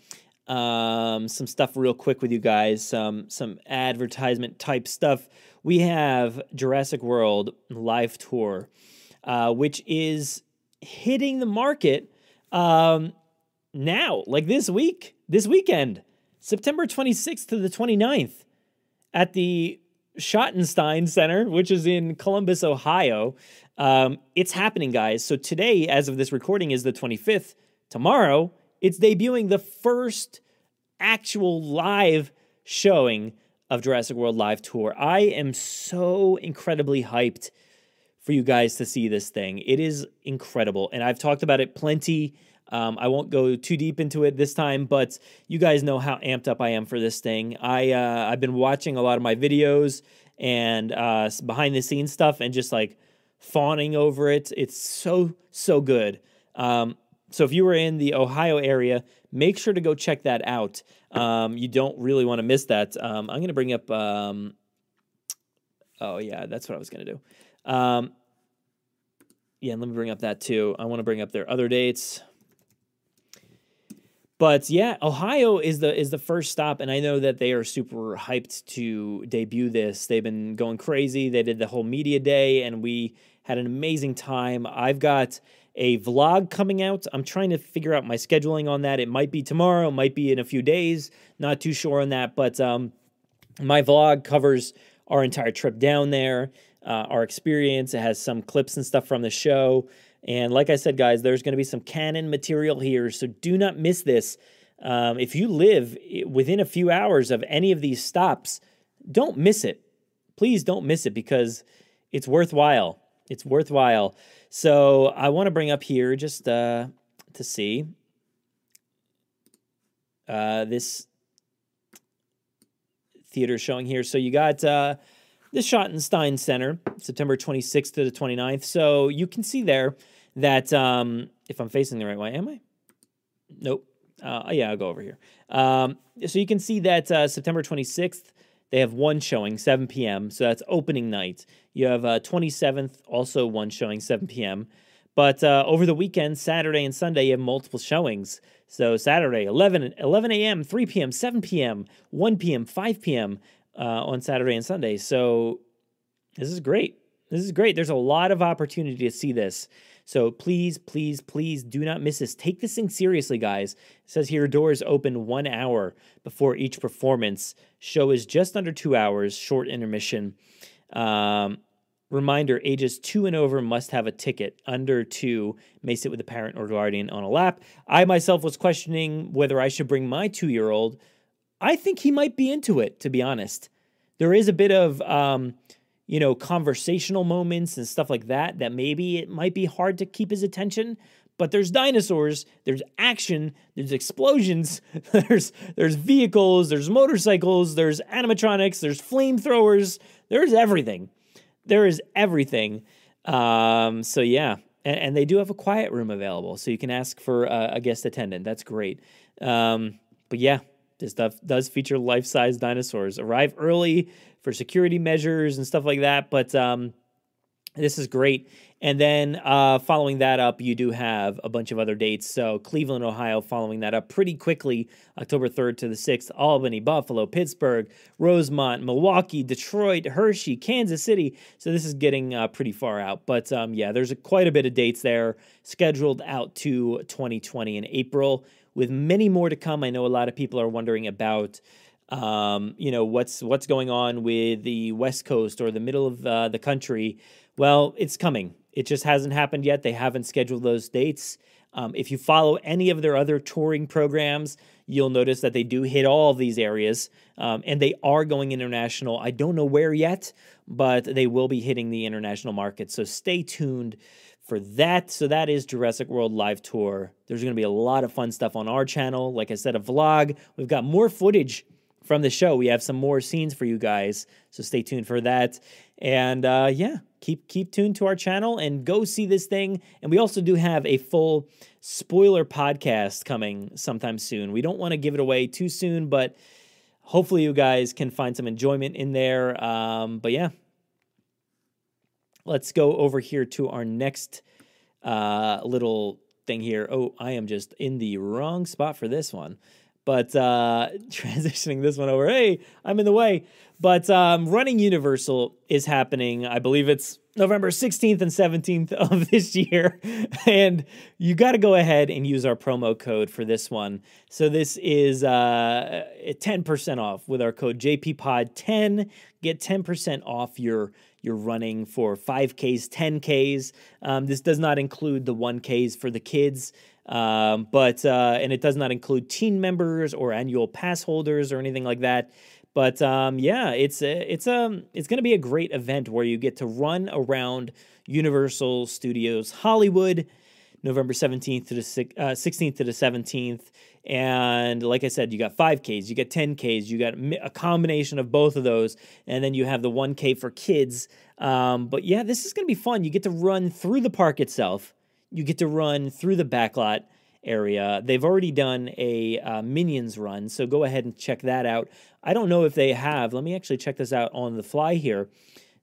um, some stuff real quick with you guys, some some advertisement type stuff. We have Jurassic World live tour, uh, which is hitting the market um, now, like this week, this weekend, September 26th to the 29th at the Schottenstein Center, which is in Columbus, Ohio. Um, it's happening, guys. So today, as of this recording, is the 25th. Tomorrow, it's debuting the first actual live showing of Jurassic World Live Tour. I am so incredibly hyped for you guys to see this thing. It is incredible. And I've talked about it plenty. Um, I won't go too deep into it this time, but you guys know how amped up I am for this thing. I uh, I've been watching a lot of my videos and uh, behind the scenes stuff, and just like fawning over it. It's so so good. Um, so if you were in the Ohio area, make sure to go check that out. Um, you don't really want to miss that. Um, I'm going to bring up. Um, oh yeah, that's what I was going to do. Um, yeah, let me bring up that too. I want to bring up their other dates. But yeah, Ohio is the is the first stop, and I know that they are super hyped to debut this. They've been going crazy. They did the whole media day, and we had an amazing time. I've got a vlog coming out. I'm trying to figure out my scheduling on that. It might be tomorrow, it might be in a few days. Not too sure on that, but um, my vlog covers our entire trip down there, uh, our experience. It has some clips and stuff from the show. And like I said, guys, there's going to be some canon material here, so do not miss this. Um, if you live within a few hours of any of these stops, don't miss it. Please don't miss it because it's worthwhile. It's worthwhile. So I want to bring up here just uh, to see uh, this theater showing here. So you got uh, the Schottenstein Center, September 26th to the 29th. So you can see there that um, if I'm facing the right way, am I? Nope. Uh, yeah, I'll go over here. Um, so you can see that uh, September 26th they have one showing, 7 p.m. So that's opening night. You have uh, 27th, also one showing, 7 p.m. But uh, over the weekend, Saturday and Sunday, you have multiple showings. So Saturday, 11, 11 a.m., 3 p.m., 7 p.m., 1 p.m., 5 p.m. Uh, on Saturday and Sunday. So this is great. This is great. There's a lot of opportunity to see this. So please, please, please do not miss this. Take this thing seriously, guys. It says here doors open one hour before each performance. Show is just under two hours, short intermission. Um, reminder ages two and over must have a ticket. Under two may sit with a parent or guardian on a lap. I myself was questioning whether I should bring my two year old. I think he might be into it, to be honest. There is a bit of. Um, you know, conversational moments and stuff like that, that maybe it might be hard to keep his attention. But there's dinosaurs, there's action, there's explosions, there's there's vehicles, there's motorcycles, there's animatronics, there's flamethrowers, there's everything. There is everything. Um, so yeah, and, and, they do have a quiet room available, so you can ask for a, a guest attendant. That's great. Um, but yeah, this stuff does feature life size dinosaurs. Arrive early for security measures and stuff like that, but um, this is great. And then uh, following that up, you do have a bunch of other dates. So Cleveland, Ohio, following that up pretty quickly, October 3rd to the 6th, Albany, Buffalo, Pittsburgh, Rosemont, Milwaukee, Detroit, Hershey, Kansas City. So this is getting uh, pretty far out. But um, yeah, there's a, quite a bit of dates there scheduled out to 2020 in April, with many more to come. I know a lot of people are wondering about um, you know what's what's going on with the West Coast or the middle of uh, the country. Well, it's coming. It just hasn't happened yet. They haven't scheduled those dates. Um, if you follow any of their other touring programs, you'll notice that they do hit all these areas um, and they are going international. I don't know where yet, but they will be hitting the international market. So stay tuned for that. So that is Jurassic World Live Tour. There's going to be a lot of fun stuff on our channel. Like I said, a vlog. We've got more footage from the show. We have some more scenes for you guys, so stay tuned for that. And uh, yeah, keep keep tuned to our channel and go see this thing. And we also do have a full spoiler podcast coming sometime soon. We don't want to give it away too soon, but hopefully you guys can find some enjoyment in there. Um, but yeah, let's go over here to our next uh, little thing here. Oh, I am just in the wrong spot for this one but uh, transitioning this one over. Hey, I'm in the way. But um, running Universal is happening. I believe it's November 16th and 17th of this year. And you got to go ahead and use our promo code for this one. So this is uh, 10% off with our code JPPOD10. Get 10% off your your running for 5Ks, 10Ks. Um, this does not include the 1Ks for the kids. Um, but uh, and it does not include team members or annual pass holders or anything like that. But um, yeah, it's a, it's a um, it's going to be a great event where you get to run around Universal Studios Hollywood, November seventeenth to the uh, sixteenth to the seventeenth. And like I said, you got 5Ks, you got 10Ks, you got a combination of both of those, and then you have the 1K for kids. Um, but yeah, this is going to be fun. You get to run through the park itself you get to run through the backlot area. They've already done a uh, Minions run, so go ahead and check that out. I don't know if they have. Let me actually check this out on the fly here.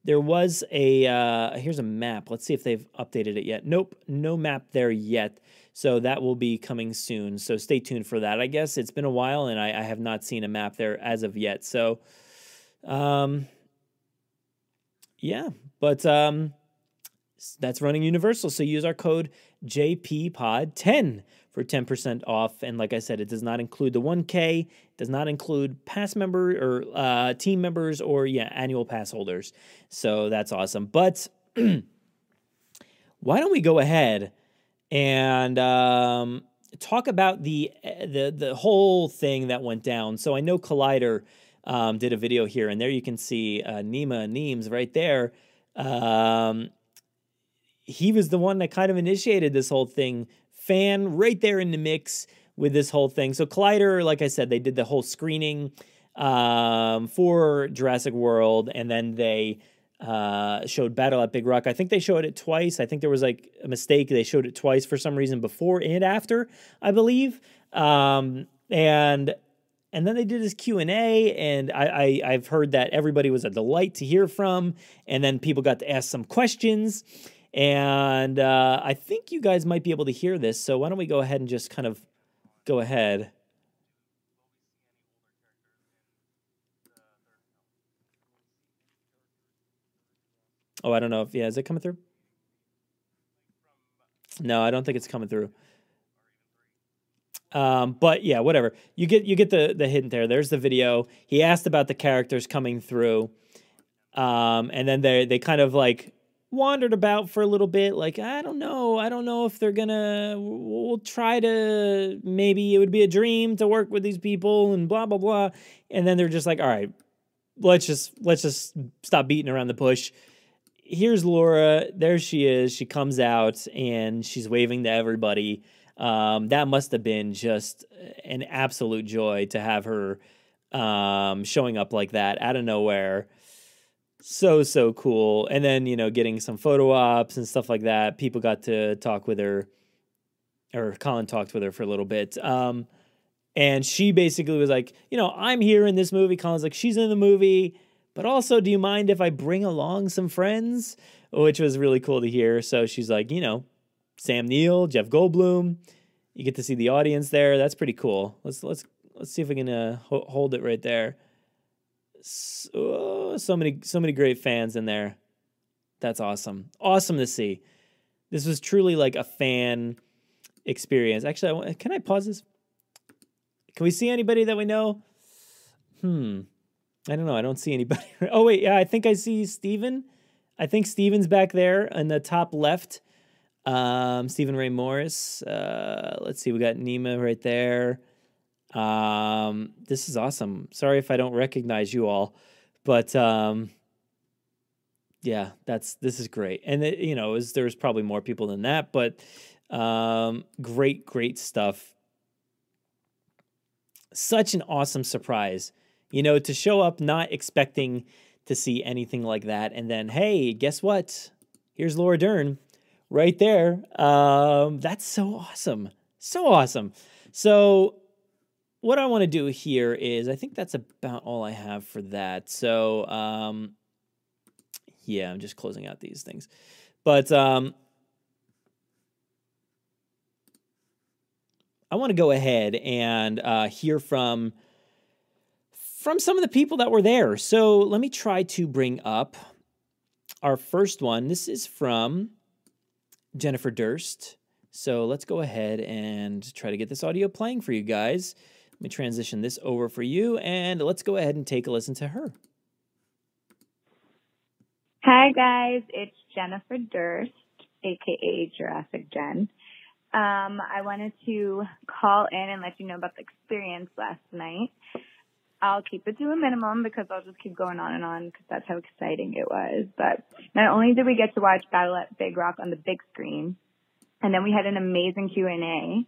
There was a uh, here's a map. Let's see if they've updated it yet. Nope, no map there yet. So that will be coming soon. So stay tuned for that. I guess it's been a while, and I, I have not seen a map there as of yet. So, um, yeah, but um, that's running Universal. So use our code JPPOD10 for 10% off. And like I said, it does not include the 1K, does not include pass member or uh, team members or yeah, annual pass holders. So that's awesome. But why don't we go ahead and um, talk about the the the whole thing that went down? So I know Collider um, did a video here, and there you can see uh, Nima Neems right there. Um, he was the one that kind of initiated this whole thing. Fan right there in the mix with this whole thing. So Collider, like I said, they did the whole screening um, for Jurassic World, and then they uh, showed Battle at Big Rock. I think they showed it twice. I think there was like a mistake. They showed it twice for some reason before and after, I believe. Um, and and then they did this Q and A, and I, I I've heard that everybody was a delight to hear from, and then people got to ask some questions. And uh, I think you guys might be able to hear this. So why don't we go ahead and just kind of go ahead. Oh, I don't know if yeah, is it coming through? No, I don't think it's coming through. Um, but yeah, whatever. You get you get the the hint there. There's the video. He asked about the characters coming through, um, and then they they kind of like wandered about for a little bit like i don't know i don't know if they're gonna we'll try to maybe it would be a dream to work with these people and blah blah blah and then they're just like all right let's just let's just stop beating around the bush here's laura there she is she comes out and she's waving to everybody um, that must have been just an absolute joy to have her um, showing up like that out of nowhere so so cool. And then you know, getting some photo ops and stuff like that. People got to talk with her, or Colin talked with her for a little bit. Um, and she basically was like, you know, I'm here in this movie. Colin's like, she's in the movie, but also, do you mind if I bring along some friends? Which was really cool to hear. So she's like, you know, Sam Neill, Jeff Goldblum. You get to see the audience there. That's pretty cool. Let's let's let's see if we can uh, ho- hold it right there. So, oh, so many so many great fans in there. That's awesome. Awesome to see. This was truly like a fan experience. Actually, I, can I pause this? Can we see anybody that we know? Hmm. I don't know. I don't see anybody. oh wait, yeah, I think I see Steven. I think Steven's back there in the top left. Um, Stephen Ray Morris. Uh, let's see, we got Nima right there. Um, this is awesome. Sorry if I don't recognize you all, but um, yeah, that's this is great. And it, you know, there's probably more people than that, but um, great, great stuff. Such an awesome surprise, you know, to show up not expecting to see anything like that, and then hey, guess what? Here's Laura Dern right there. Um, that's so awesome. So awesome. So, what I want to do here is I think that's about all I have for that. So, um, yeah, I'm just closing out these things. But um, I want to go ahead and uh, hear from from some of the people that were there. So let me try to bring up our first one. This is from Jennifer Durst. So let's go ahead and try to get this audio playing for you guys. Let me transition this over for you, and let's go ahead and take a listen to her.
Hi, guys. It's Jennifer Durst, aka Jurassic Jen. Um, I wanted to call in and let you know about the experience last night. I'll keep it to a minimum because I'll just keep going on and on because that's how exciting it was. But not only did we get to watch Battle at Big Rock on the big screen, and then we had an amazing Q&A,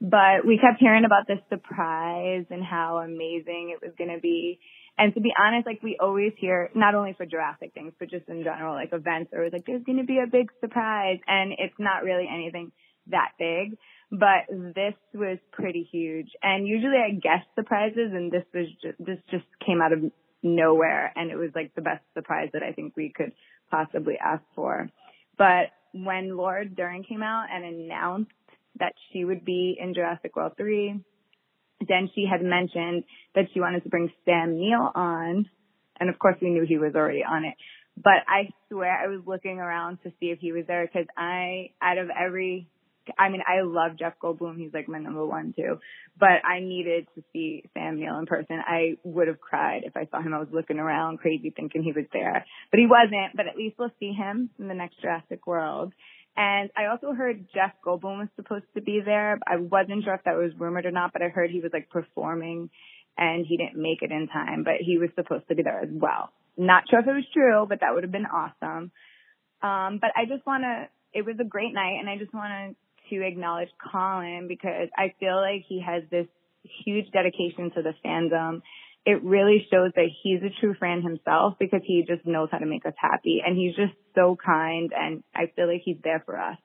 but we kept hearing about this surprise and how amazing it was going to be. And to be honest, like we always hear, not only for Jurassic things, but just in general, like events, or like there's going to be a big surprise, and it's not really anything that big but this was pretty huge. And usually I guess surprises, and this was just, this just came out of nowhere, and it was like the best surprise that I think we could possibly ask for. But when Laura Dern came out and announced that she would be in Jurassic World 3, then she had mentioned that she wanted to bring Sam Neill on, and of course we knew he was already on it. But I swear I was looking around to see if he was there because I, out of every I mean, I love Jeff Goldblum. He's like my number one too. But I needed to see Sam Neill in person. I would have cried if I saw him. I was looking around crazy thinking he was there. But he wasn't. But at least we'll see him in the next Jurassic World. And I also heard Jeff Goldblum was supposed to be there. I wasn't sure if that was rumored or not, but I heard he was like performing and he didn't make it in time, but he was supposed to be there as well. Not sure if it was true, but that would have been awesome. Um, but I just want to, it was a great night and I just want to to acknowledge Colin because I feel like he has this huge dedication to the fandom. It really shows that he's a true fan himself because he just knows how to make us happy and he's just so kind and I feel like he's there for us.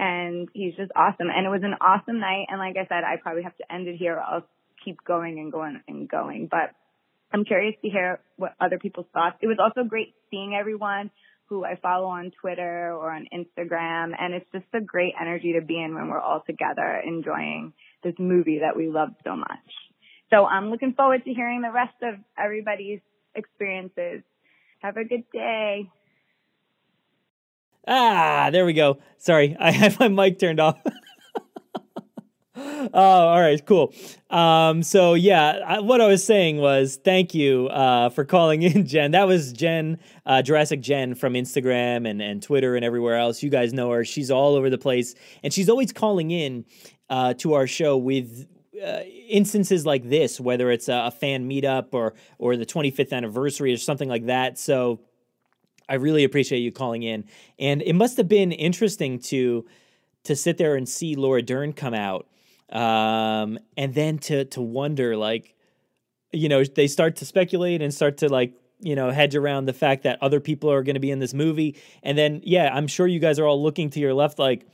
And he's just awesome. And it was an awesome night. And like I said, I probably have to end it here. I'll keep going and going and going. But I'm curious to hear what other people's thoughts. It was also great seeing everyone who I follow on Twitter or on Instagram. And it's just a great energy to be in when we're all together enjoying this movie that we love so much. So I'm looking forward to hearing the rest of everybody's experiences. Have a good day.
Ah, there we go. Sorry, I had my mic turned off. oh, all right, cool. Um, so yeah, I, what I was saying was thank you uh, for calling in, Jen. That was Jen, uh, Jurassic Jen from Instagram and, and Twitter and everywhere else. You guys know her. She's all over the place, and she's always calling in uh, to our show with uh, instances like this, whether it's a, a, fan meetup or or the 25th anniversary or something like that. So I really appreciate you calling in, and it must have been interesting to to sit there and see Laura Dern come out um, and then to to wonder like you know they start to speculate and start to like you know hedge around the fact that other people are going to be in this movie, and then yeah, I'm sure you guys are all looking to your left like.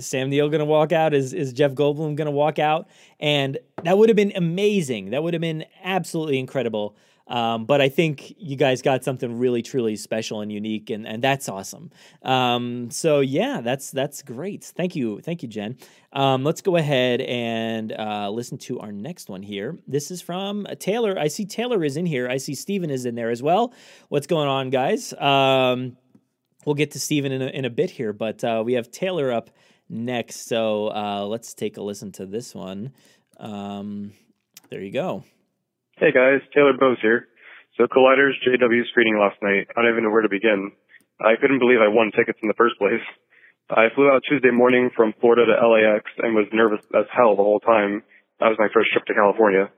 Is Sam Neill going to walk out? Is is Jeff Goldblum going to walk out? And that would have been amazing. That would have been absolutely incredible. Um, but I think you guys got something really, truly special and unique, and, and that's awesome. Um, so yeah, that's that's great. Thank you, thank you, Jen. Um, let's go ahead and uh, listen to our next one here. This is from Taylor. I see Taylor is in here. I see Steven is in there as well. What's going on, guys? Um, we'll get to Steven in a, in a bit here, but uh, we have Taylor up next. So uh, let's take a listen to this one. Um, there you go.
Hey guys, Taylor Bose here. So Collider's JW screening last night. I don't even know where to begin. I couldn't believe I won tickets in the first place. I flew out Tuesday morning from Florida to LAX and was nervous as hell the whole time. That was my first trip to California.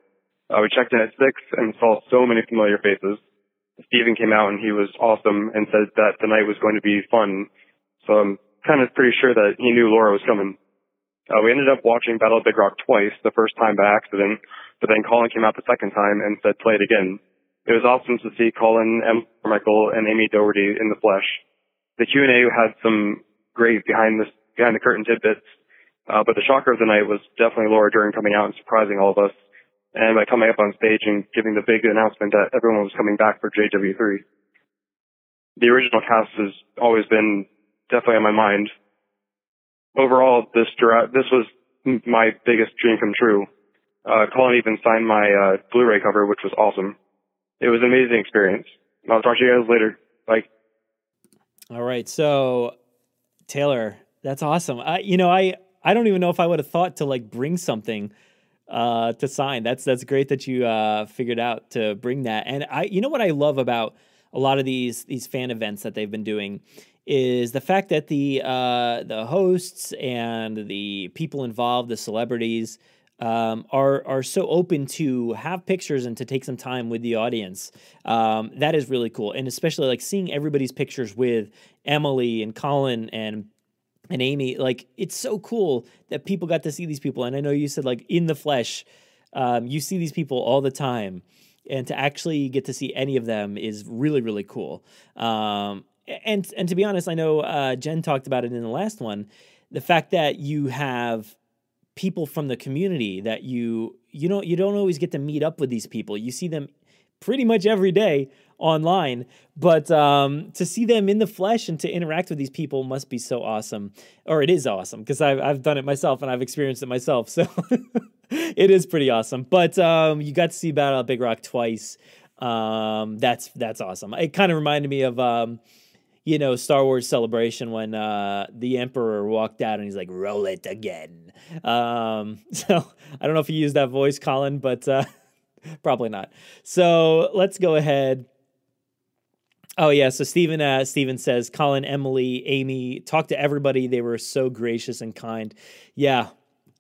Uh, we checked in at six and saw so many familiar faces. Steven came out and he was awesome and said that the night was going to be fun. So I'm kind of pretty sure that he knew Laura was coming. Uh, we ended up watching Battle of Big Rock twice, the first time by accident, but then Colin came out the second time and said, play it again. It was awesome to see Colin, M. Michael, and Amy Doherty in the flesh. The Q&A had some great behind the, behind the curtain tidbits, uh, but the shocker of the night was definitely Laura Dern coming out and surprising all of us, and by coming up on stage and giving the big announcement that everyone was coming back for JW3. The original cast has always been definitely on my mind. Overall, this this was my biggest dream come true. Uh, Colin even signed my uh, Blu-ray cover, which was awesome. It was an amazing experience. I'll talk to you guys later. Bye.
All right, so Taylor, that's awesome. I, you know, I I don't even know if I would have thought to like bring something uh, to sign. That's that's great that you uh, figured out to bring that. And I, you know, what I love about a lot of these these fan events that they've been doing is the fact that the uh, the hosts and the people involved, the celebrities, um, are are so open to have pictures and to take some time with the audience. Um, that is really cool, and especially like seeing everybody's pictures with Emily and Colin and and Amy. Like it's so cool that people got to see these people. And I know you said like in the flesh, um, you see these people all the time, and to actually get to see any of them is really really cool. Um, and and to be honest, I know uh, Jen talked about it in the last one. The fact that you have people from the community that you you don't you don't always get to meet up with these people. You see them pretty much every day online, but um, to see them in the flesh and to interact with these people must be so awesome, or it is awesome because I've I've done it myself and I've experienced it myself, so it is pretty awesome. But um, you got to see Battle of Big Rock twice. Um, that's that's awesome. It kind of reminded me of um, you know, Star Wars Celebration when uh, the Emperor walked out and he's like, "Roll it again." Um, so I don't know if he used that voice, Colin, but uh, probably not. So let's go ahead. Oh yeah, so Stephen uh, Stephen says Colin, Emily, Amy talked to everybody. They were so gracious and kind. Yeah,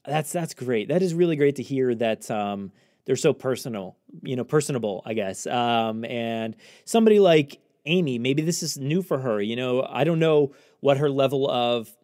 that's that's great. That is really great to hear that. Um, they're so personal, you know, personable, I guess. Um, and somebody like Amy. Maybe this is new for her. You know, I don't know what her level of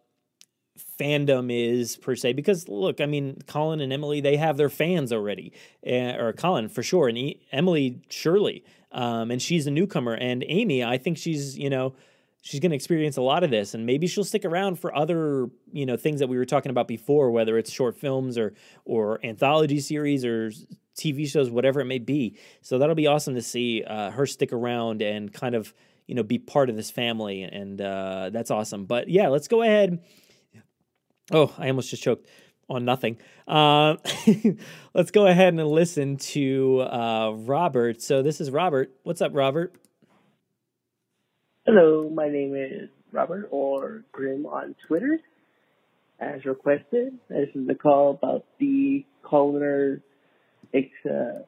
fandom is per se because look i mean colin and emily they have their fans already uh, or colin for sure and e- emily surely um, and she's a newcomer and amy i think she's you know she's going to experience a lot of this and maybe she'll stick around for other you know things that we were talking about before whether it's short films or or anthology series or TV shows, whatever it may be. So that'll be awesome to see uh, her stick around and kind of you know be part of this family, and uh, that's awesome. But yeah, let's go ahead. Oh, I almost just choked on nothing. Uh, let's go ahead and listen to uh, Robert. So this is Robert. What's up, Robert?
Hello, my name is Robert or Grim on Twitter. As requested, this is the call about the it's uh,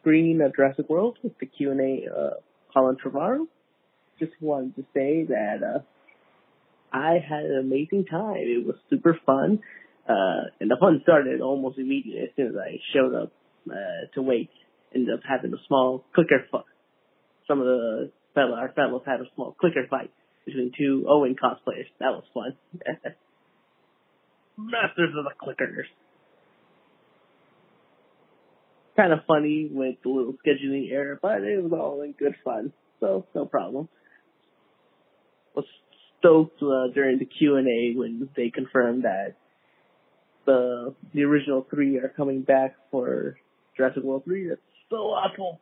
screening of Jurassic World with the Q and A uh, Colin Trevorrow. Just wanted to say that uh, I had an amazing time. It was super fun, uh, and the fun started almost immediately as soon as I showed up uh, to wait. Ended up having a small clicker fight. Some of the fellow, our fellows had a small clicker fight between two Owen cosplayers. That was fun. Masters of the clickers. kind of funny with the little scheduling error, but it was all in good fun, so no problem. Was stoked uh, during the Q and A when they confirmed that the the original three are coming back for Jurassic World three. That's so awful.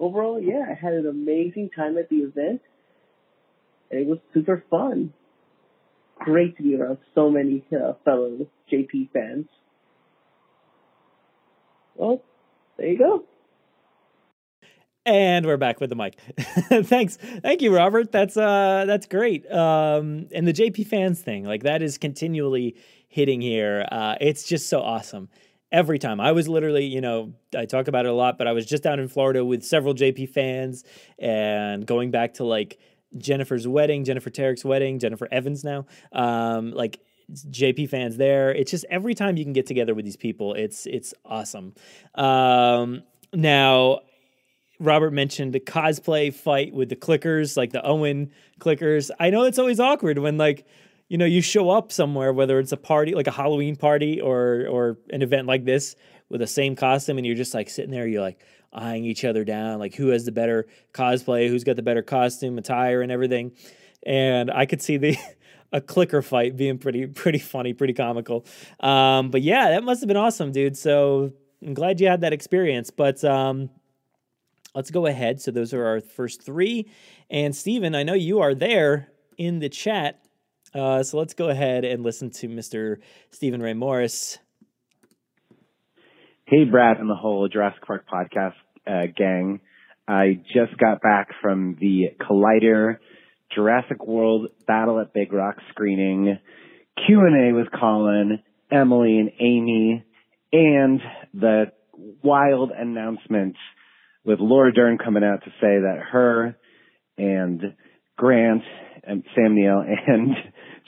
Overall, yeah, I had an amazing time at the event. It was super fun. Great to be around so many uh, fellow JP fans. Well, there you go.
And we're back with the mic. Thanks, thank you, Robert. That's uh, that's great. Um, and the JP fans thing, like that, is continually hitting here. Uh, it's just so awesome every time. I was literally, you know, I talk about it a lot, but I was just down in Florida with several JP fans and going back to like Jennifer's wedding, Jennifer Tarek's wedding, Jennifer Evans now. Um, like JP fans there. It's just every time you can get together with these people, it's it's awesome. Um, now, Robert mentioned the cosplay fight with the clickers, like the Owen clickers. I know it's always awkward when like you know you show up somewhere, whether it's a party like a Halloween party or or an event like this with the same costume, and you're just like sitting there, you're like eyeing each other down, like who has the better cosplay, who's got the better costume, attire, and everything. And I could see the a clicker fight being pretty pretty funny, pretty comical. Um, but yeah, that must have been awesome, dude. So I'm glad you had that experience. But um, let's go ahead. So those are our first three. And Steven, I know you are there in the chat. Uh, so let's go ahead and listen to Mr. Stephen Ray Morris.
Hey, Brad and the whole Jurassic Park podcast uh, gang. I just got back from the Collider Jurassic World Battle at Big Rock screening. Q&A with Colin, Emily, and Amy, and the wild announcement with Laura Dern coming out to say that her and Grant and Sam Neill and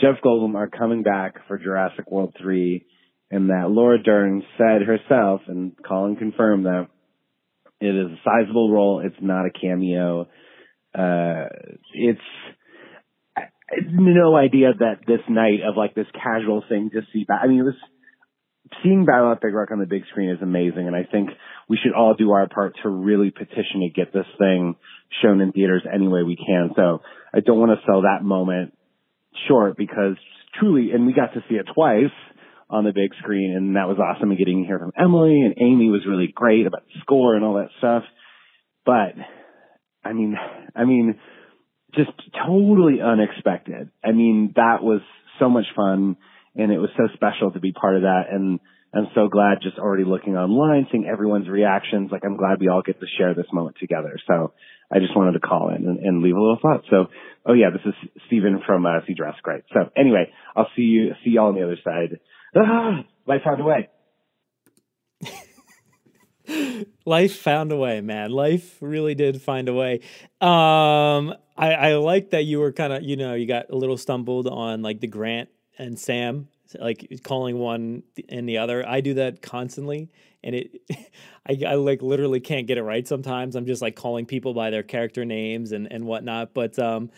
Jeff Goldblum are coming back for Jurassic World 3 and that Laura Dern said herself and Colin confirmed that it is a sizable role. It's not a cameo. Uh, it's, no idea that this night of like this casual thing to see, back. I mean, it was, seeing Battle at Big Rock on the big screen is amazing, and I think we should all do our part to really petition to get this thing shown in theaters any way we can. So I don't want to sell that moment short because truly, and we got to see it twice on the big screen, and that was awesome. And getting hear from Emily and Amy was really great about the score and all that stuff. But I mean, I mean, just totally unexpected. I mean, that was so much fun and it was so special to be part of that. And I'm so glad just already looking online, seeing everyone's reactions. Like I'm glad we all get to share this moment together. So I just wanted to call in and, and leave a little thought. So, oh yeah, this is Stephen from uh, See Dress Great. So anyway, I'll see you, see y'all on the other side. Ah, life found a way.
Life found a way, man. Life really did find a way. Um, I, I like that you were kind of, you know, you got a little stumbled on like the Grant and Sam, like calling one and the other. I do that constantly, and it, I, I like literally can't get it right sometimes. I'm just like calling people by their character names and and whatnot. But um,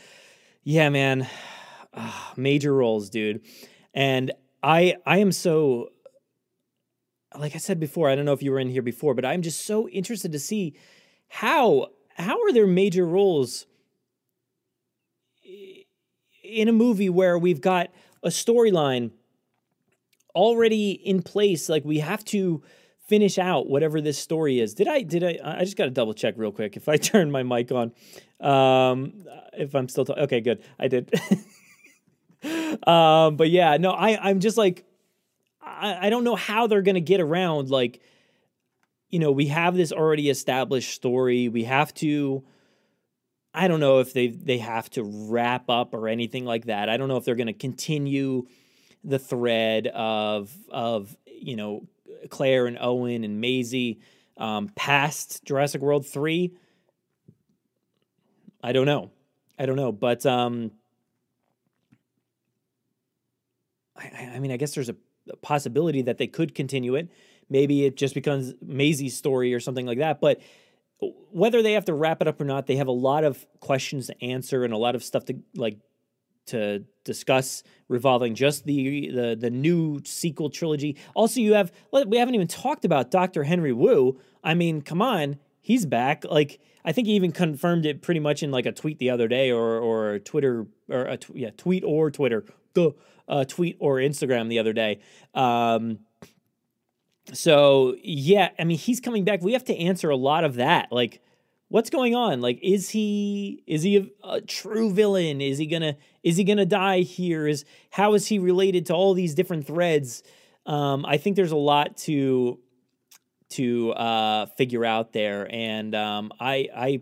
yeah, man, ah, major roles, dude, and I I am so like I said before, I don't know if you were in here before, but I'm just so interested to see how how are there major roles in a movie where we've got a storyline already in place like we have to finish out whatever this story is. Did i did i i just got to double check real quick if i turn my mic on. Um if i'm still talking okay good. I did. Um but yeah no i i'm just like I, I don't know how they're to get around like you know we have this already established story. We have to i don't know if they they have to wrap up or anything like that i don't know if they're going to continue the thread of of you know claire and owen and maisie um, past jurassic world 3 i don't know i don't know but um I, I mean i guess there's a possibility that they could continue it. Maybe it just becomes Maisie's story or something like that. But whether they have to wrap it up or not, they have a lot of questions to answer and a lot of stuff to like to discuss revolving just the the the new sequel trilogy. Also, you have we haven't even talked about Dr. Henry Wu. I mean, come on, he's back. Like I think he even confirmed it pretty much in like a tweet the other day or or Twitter or a tw- yeah tweet or Twitter, the uh, tweet or Instagram the other day. Um, so yeah, I mean he's coming back. We have to answer a lot of that. Like what's going on? Like is he is he a, a, true villain? Is he gonna is he gonna die here? Is how is he related to all these different threads? Um i think there's a lot to to uh figure out there. And um i i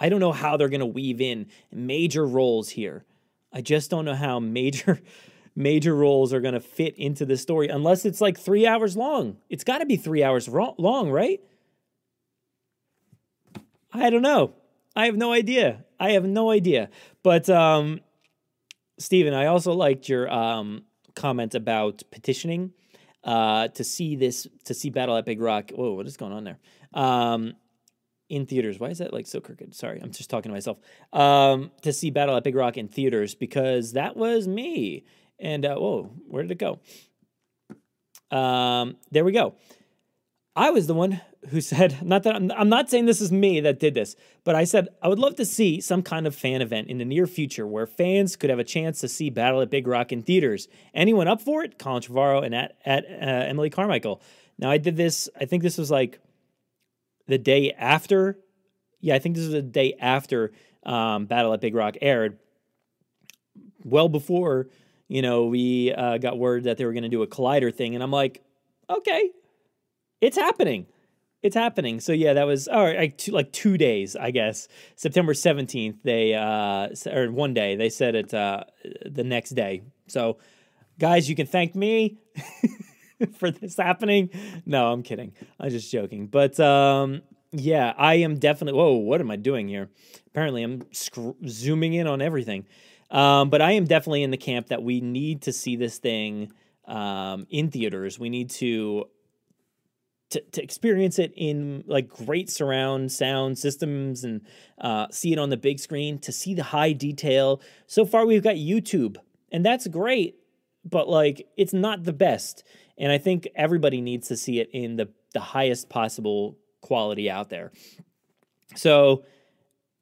i don't know how they're gonna weave in major roles here. I just don't know how major major roles are going to fit into the story unless it's like three hours long it's got to be three hours long right I don't know. I have no idea. I have no idea. But um, Stephen, I also liked your um, comment about petitioning uh, to see this to see Battle at Big Rock. Whoa, what is going on there? Um, in theaters. Why is that like so crooked? Sorry, I'm just talking to myself. Um, to see Battle at Big Rock in theaters because that was me. And uh, whoa, where did it go? Um, there we go. I was the one who said, not that I'm, I'm, not saying this is me that did this, but I said, I would love to see some kind of fan event in the near future where fans could have a chance to see Battle at Big Rock in theaters. Anyone up for it? Colin Trevorrow and at, at uh, Emily Carmichael. Now, I did this, I think this was like the day after. Yeah, I think this was the day after um, Battle at Big Rock aired. Well before, you know, we uh, got word that they were going to do a Collider thing. And I'm like, okay, it's happening. It's happening. So yeah, that was all right, like two, like two days, I guess. September seventeenth, they uh, or one day they said it uh, the next day. So, guys, you can thank me for this happening. No, I'm kidding. I'm just joking. But um, yeah, I am definitely. Whoa, what am I doing here? Apparently, I'm sc- zooming in on everything. Um, but I am definitely in the camp that we need to see this thing um, in theaters. We need to to, to experience it in like great surround sound systems and uh, see it on the big screen, to see the high detail. So far, we've got YouTube, and that's great, but like it's not the best. And I think everybody needs to see it in the, the highest possible quality out there. So,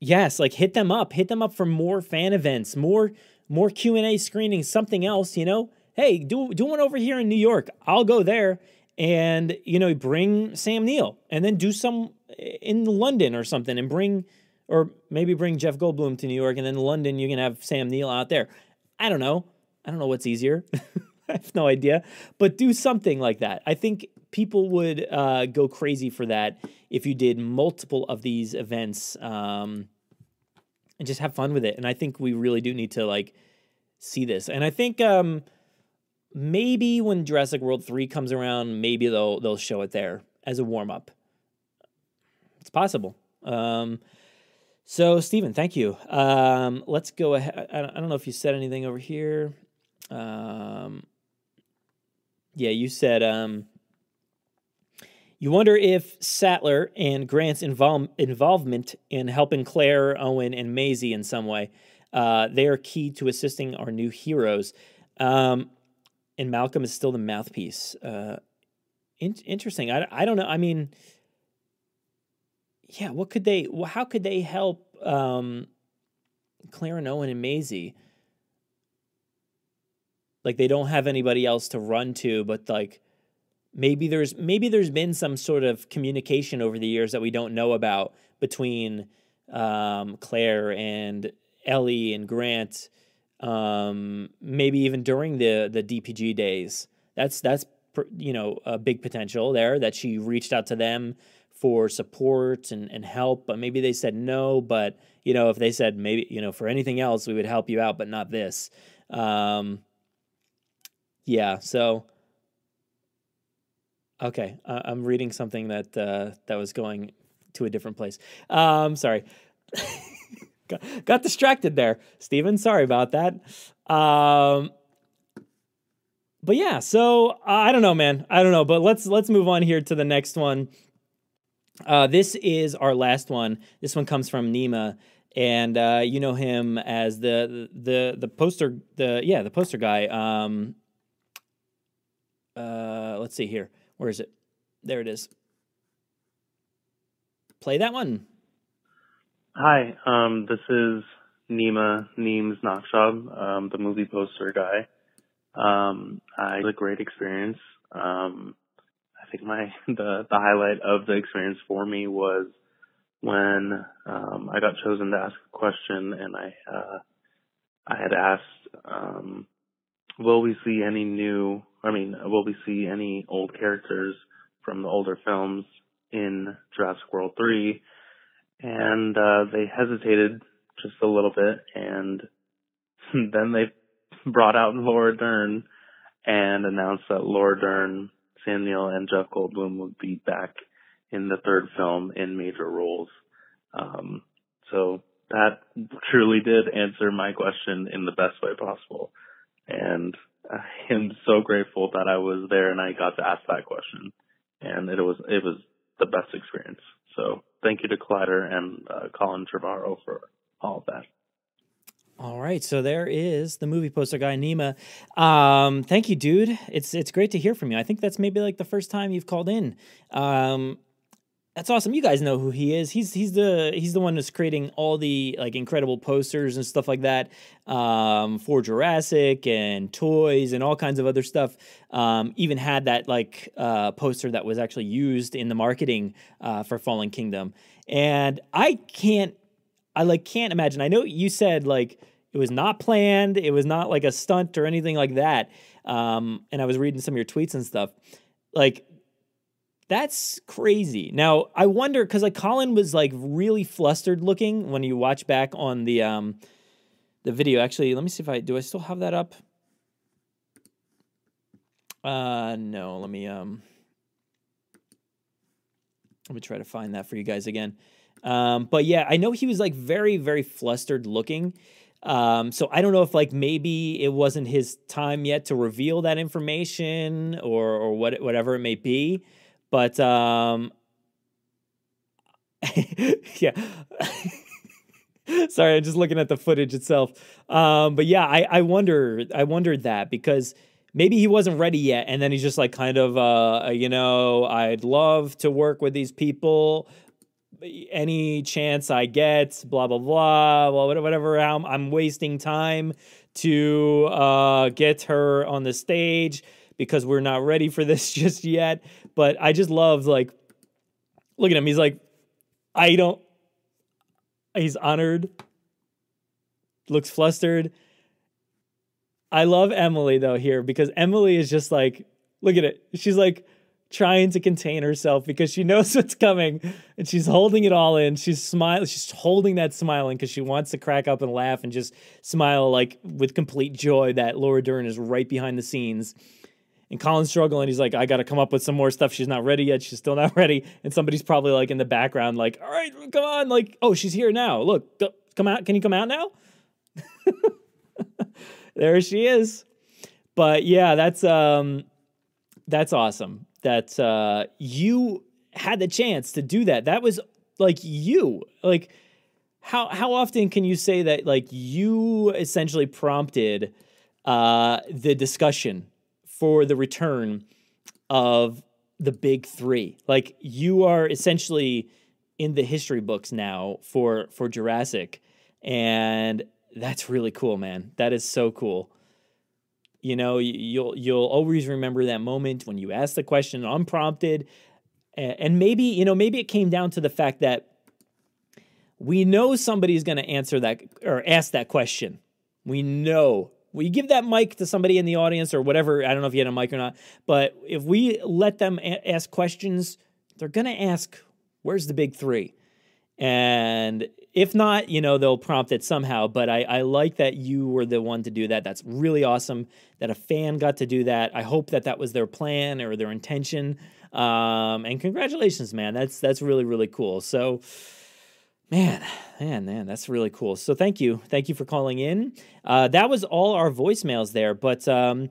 yes, like hit them up, hit them up for more fan events, more more Q and A screenings, something else. You know, hey, do do one over here in New York. I'll go there and you know bring Sam Neill and then do some eh, in London or something and bring or maybe bring Jeff Goldblum to New York and then London you can have Sam Neill out there. I don't know. I don't know what's easier. I have no idea, but do something like that. I think people would uh, go crazy for that if you did multiple of these events um, and just have fun with it. And I think we really do need to like see this. And I think um, maybe when Jurassic World 3 comes around, maybe they'll they'll show it there as a warm up. It's possible. Um, so, Stephen, thank you. Um, let's go ahead. I, I don't know if you said anything over here. Um, yeah, you said um, you wonder if Sattler and Grant's invol- involvement in helping Claire, Owen, and Maisie in some way, uh, they are key to assisting our new heroes. Um, and Malcolm is still the mouthpiece. Uh, in- interesting. I, I don't know. I mean, yeah, what could they, how could they help um, Claire and Owen and Maisie? Like they don't have anybody else to run to, but like maybe there's maybe there's been some sort of communication over the years that we don't know about between um, Claire and Ellie and Grant um, maybe even during the the DPG days. That's that's you know a big potential there that she reached out to them for support and, and help, but maybe they said no. But you know if they said maybe you know for anything else we would help you out, but not this. Um, yeah, so okay, uh, I'm reading something that uh, that was going to a different place. Um, sorry. got, got distracted there, Steven. Sorry about that. Um, but yeah, so I don't know, man. I don't know, but let's let's move on here to the next one. Uh, this is our last one. This one comes from Nima, and uh, you know him as the the the poster the yeah the poster guy. Um, uh, let's see here. Where is it? There it is. Play that one.
Hi, um, this is Nima Neems Nakshab, um, the movie poster guy. Um, I had a great experience. Um, I think my the the highlight of the experience for me was when um, I got chosen to ask a question, and I uh, I had asked, um, "Will we see any new? I mean, will we see any old characters from the older films in Jurassic World 3?" And uh, they hesitated just a little bit, and then they brought out Laura Dern and announced that Laura Dern, Sam Neill, and Jeff Goldblum would be back in the third film in major roles. Um, so that truly did answer my question in the best way possible. And I am so grateful that I was there and I got to ask that question. And it was, it was the best experience. So thank you to Collider and uh, Colin Trevorrow for all of that.
All right, so there is the movie poster guy Nima. Um, thank you, dude. It's it's great to hear from you. I think that's maybe like the first time you've called in. Um, that's awesome. You guys know who he is. He's he's the he's the one that's creating all the like incredible posters and stuff like that um, for Jurassic and toys and all kinds of other stuff. Um, even had that like uh, poster that was actually used in the marketing uh, for Fallen Kingdom. And I can't I like can't imagine. I know you said like it was not planned. It was not like a stunt or anything like that. Um, and I was reading some of your tweets and stuff. Like, that's crazy. Now, I wonder because like Colin was like really flustered looking when you watch back on the um the video. Actually, let me see if I do. I still have that up. Uh, no. Let me um. Let me try to find that for you guys again. Um, but yeah, I know he was like very, very flustered looking. Um, so I don't know if like maybe it wasn't his time yet to reveal that information or or what whatever it may be. But um yeah. Sorry, I'm just looking at the footage itself. Um, but yeah, I, I wonder I wondered that because maybe he wasn't ready yet and then he's just like kind of uh you know, I'd love to work with these people any chance I get, blah blah blah, well whatever. I'm, I'm wasting time to uh, get her on the stage because we're not ready for this just yet. But I just love like, look at him. He's like, I don't. He's honored. Looks flustered. I love Emily though here because Emily is just like, look at it. She's like trying to contain herself because she knows what's coming and she's holding it all in. She's smiling, she's holding that smiling because she wants to crack up and laugh and just smile like with complete joy that Laura Dern is right behind the scenes. And Colin's struggling. He's like, I got to come up with some more stuff. She's not ready yet. She's still not ready. And somebody's probably like in the background, like, all right, come on. Like, oh, she's here now. Look, go, come out. Can you come out now? there she is. But yeah, that's um that's awesome that uh, you had the chance to do that. That was like you. Like how how often can you say that like you essentially prompted uh, the discussion for the return of the big three? Like you are essentially in the history books now for for Jurassic, and that's really cool, man. That is so cool. You know, you'll you'll always remember that moment when you asked the question unprompted, and maybe you know maybe it came down to the fact that we know somebody's going to answer that or ask that question. We know we give that mic to somebody in the audience or whatever. I don't know if you had a mic or not, but if we let them a- ask questions, they're going to ask, "Where's the big three? And if not, you know, they'll prompt it somehow. But I, I like that you were the one to do that. That's really awesome that a fan got to do that. I hope that that was their plan or their intention. Um, and congratulations, man. That's that's really really cool. So, man, man, man, that's really cool. So thank you, thank you for calling in. Uh, that was all our voicemails there, but. Um,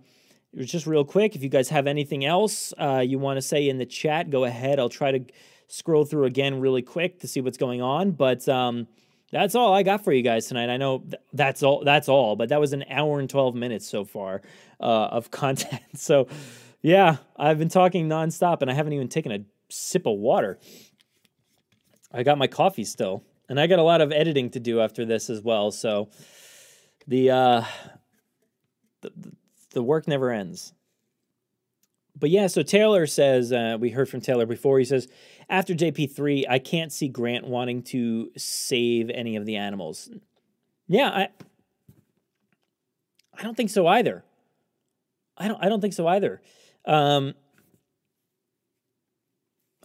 just real quick. If you guys have anything else uh, you want to say in the chat, go ahead. I'll try to scroll through again really quick to see what's going on. But um, that's all I got for you guys tonight. I know th- that's all. That's all. But that was an hour and twelve minutes so far uh, of content. So, yeah, I've been talking nonstop, and I haven't even taken a sip of water. I got my coffee still, and I got a lot of editing to do after this as well. So, the uh, the, the work never ends. But yeah, so Taylor says uh, we heard from Taylor before. He says after JP three, I can't see Grant wanting to save any of the animals. Yeah, I I don't think so either. I don't I don't think so either. Um,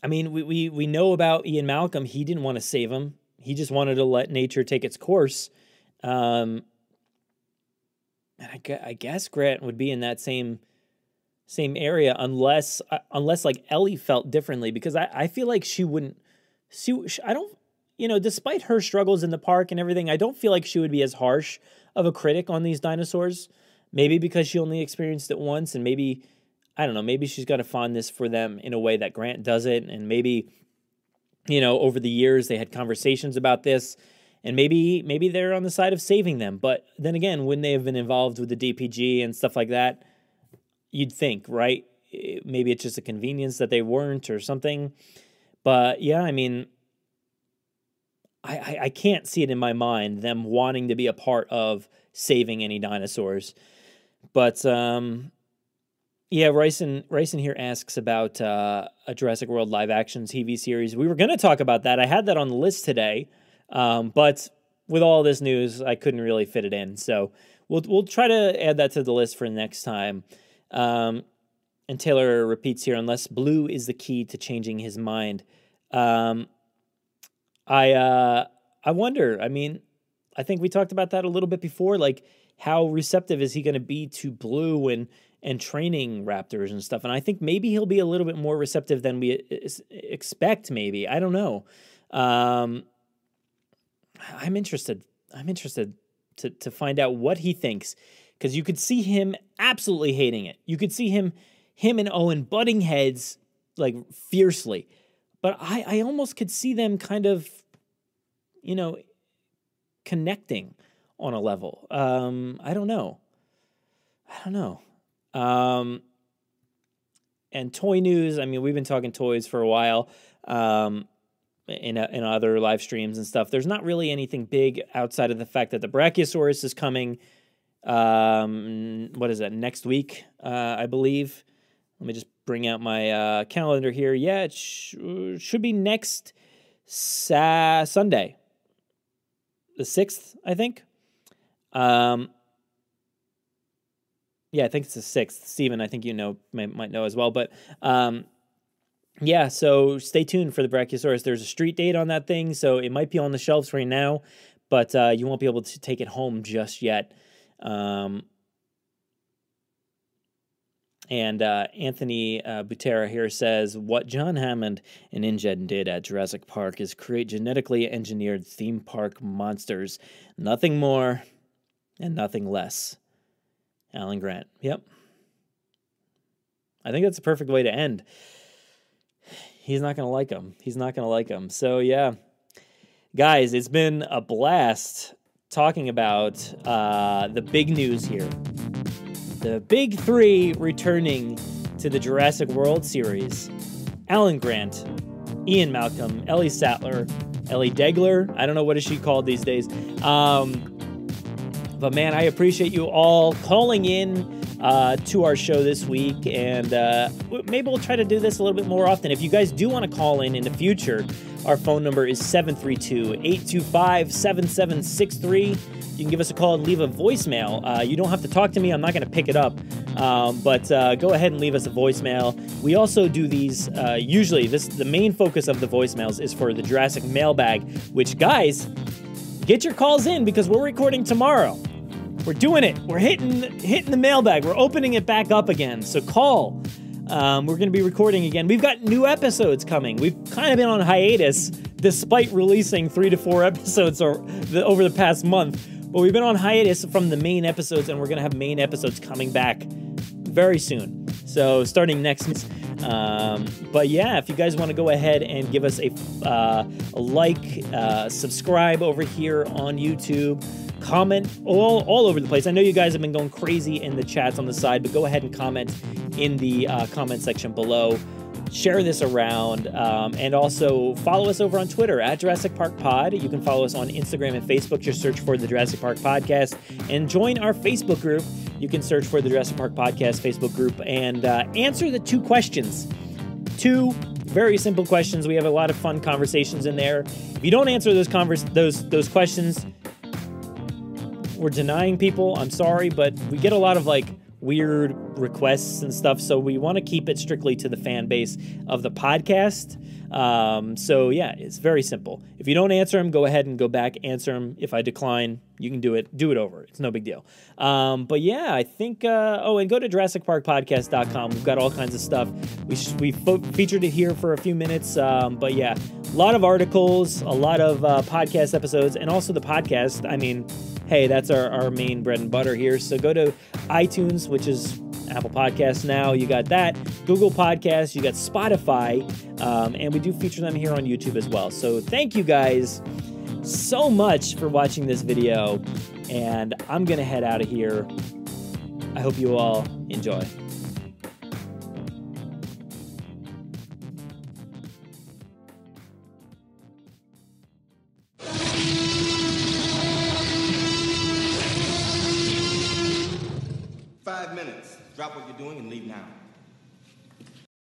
I mean, we, we we know about Ian Malcolm. He didn't want to save him. He just wanted to let nature take its course. Um, and I, I guess Grant would be in that same same area unless uh, unless like Ellie felt differently because I, I feel like she wouldn't she I don't you know despite her struggles in the park and everything I don't feel like she would be as harsh of a critic on these dinosaurs maybe because she only experienced it once and maybe I don't know maybe she's got a fondness for them in a way that Grant doesn't and maybe you know over the years they had conversations about this and maybe maybe they're on the side of saving them but then again wouldn't they have been involved with the DPG and stuff like that you'd think, right? Maybe it's just a convenience that they weren't or something. But yeah, I mean, I, I, I can't see it in my mind them wanting to be a part of saving any dinosaurs. But um, yeah, Ryson Ryson here asks about uh, a Jurassic World live action TV series. We were going to talk about that. I had that on the list today, um, but with all this news, I couldn't really fit it in. So we'll we'll try to add that to the list for next time. Um, and Taylor repeats here, unless blue is the key to changing his mind. Um, I uh, I wonder. I mean, I think we talked about that a little bit before. Like, how receptive is he going to be to blue and and training raptors and stuff? And I think maybe he'll be a little bit more receptive than we expect. Maybe I don't know. Um, I'm interested. I'm interested to to find out what he thinks because you could see him absolutely hating it. You could see him, him and Owen butting heads like fiercely, but I, I almost could see them kind of, you know, connecting on a level. Um, I don't know. I don't know. Um, and toy news. I mean, we've been talking toys for a while. Um, in in other live streams and stuff. There's not really anything big outside of the fact that the Brachiosaurus is coming um, what is that? Next week, uh, I believe. Let me just bring out my uh, calendar here. Yeah, it sh- should be next sa- Sunday, the sixth, I think. Um, yeah, I think it's the sixth. Stephen, I think you know may, might know as well. But um, yeah, so stay tuned for the Brachiosaurus. There's a street date on that thing, so it might be on the shelves right now, but uh, you won't be able to take it home just yet. Um, and uh, Anthony uh, Butera here says what John Hammond and InGen did at Jurassic Park is create genetically engineered theme park monsters. Nothing more and nothing less. Alan Grant. Yep. I think that's a perfect way to end. He's not going to like him. He's not going to like him. So, yeah. Guys, it's been a blast talking about uh, the big news here. The big three returning to the Jurassic World series Alan Grant, Ian Malcolm, Ellie Sattler, Ellie Degler. I don't know what is she called these days. Um, but man, I appreciate you all calling in uh, to our show this week, and uh, maybe we'll try to do this a little bit more often. If you guys do want to call in in the future, our phone number is 732 825 7763. You can give us a call and leave a voicemail. Uh, you don't have to talk to me, I'm not going to pick it up. Um, but uh, go ahead and leave us a voicemail. We also do these, uh, usually, this the main focus of the voicemails is for the Jurassic mailbag, which, guys, get your calls in because we're recording tomorrow. We're doing it. We're hitting hitting the mailbag. We're opening it back up again. So call. Um, we're going to be recording again. We've got new episodes coming. We've kind of been on hiatus despite releasing three to four episodes or the, over the past month. But we've been on hiatus from the main episodes, and we're going to have main episodes coming back very soon. So starting next Um, but yeah, if you guys want to go ahead and give us a, uh, a like, uh, subscribe over here on YouTube, comment all all over the place. I know you guys have been going crazy in the chats on the side, but go ahead and comment in the uh, comment section below. Share this around, um, and also follow us over on Twitter at Jurassic Park Pod. You can follow us on Instagram and Facebook. Just search for the Jurassic Park Podcast and join our Facebook group. You can search for the Jurassic Park Podcast Facebook group and uh, answer the two questions. Two very simple questions. We have a lot of fun conversations in there. If you don't answer those convers- those those questions, we're denying people. I'm sorry, but we get a lot of like weird requests and stuff. So we want to keep it strictly to the fan base of the podcast. Um, so yeah, it's very simple. If you don't answer them, go ahead and go back, answer them. If I decline, you can do it, do it over. It's no big deal. Um, but yeah, I think, uh, oh, and go to JurassicParkPodcast.com. We've got all kinds of stuff. We, we featured it here for a few minutes. Um, but yeah, a lot of articles, a lot of uh, podcast episodes, and also the podcast. I mean, hey, that's our, our main bread and butter here. So go to iTunes, which is Apple Podcasts now. You got that. Google Podcasts. You got Spotify. Um, and we do feature them here on YouTube as well. So thank you guys so much for watching this video. And I'm going to head out of here. I hope you all enjoy.
Drop what you're doing and leave now.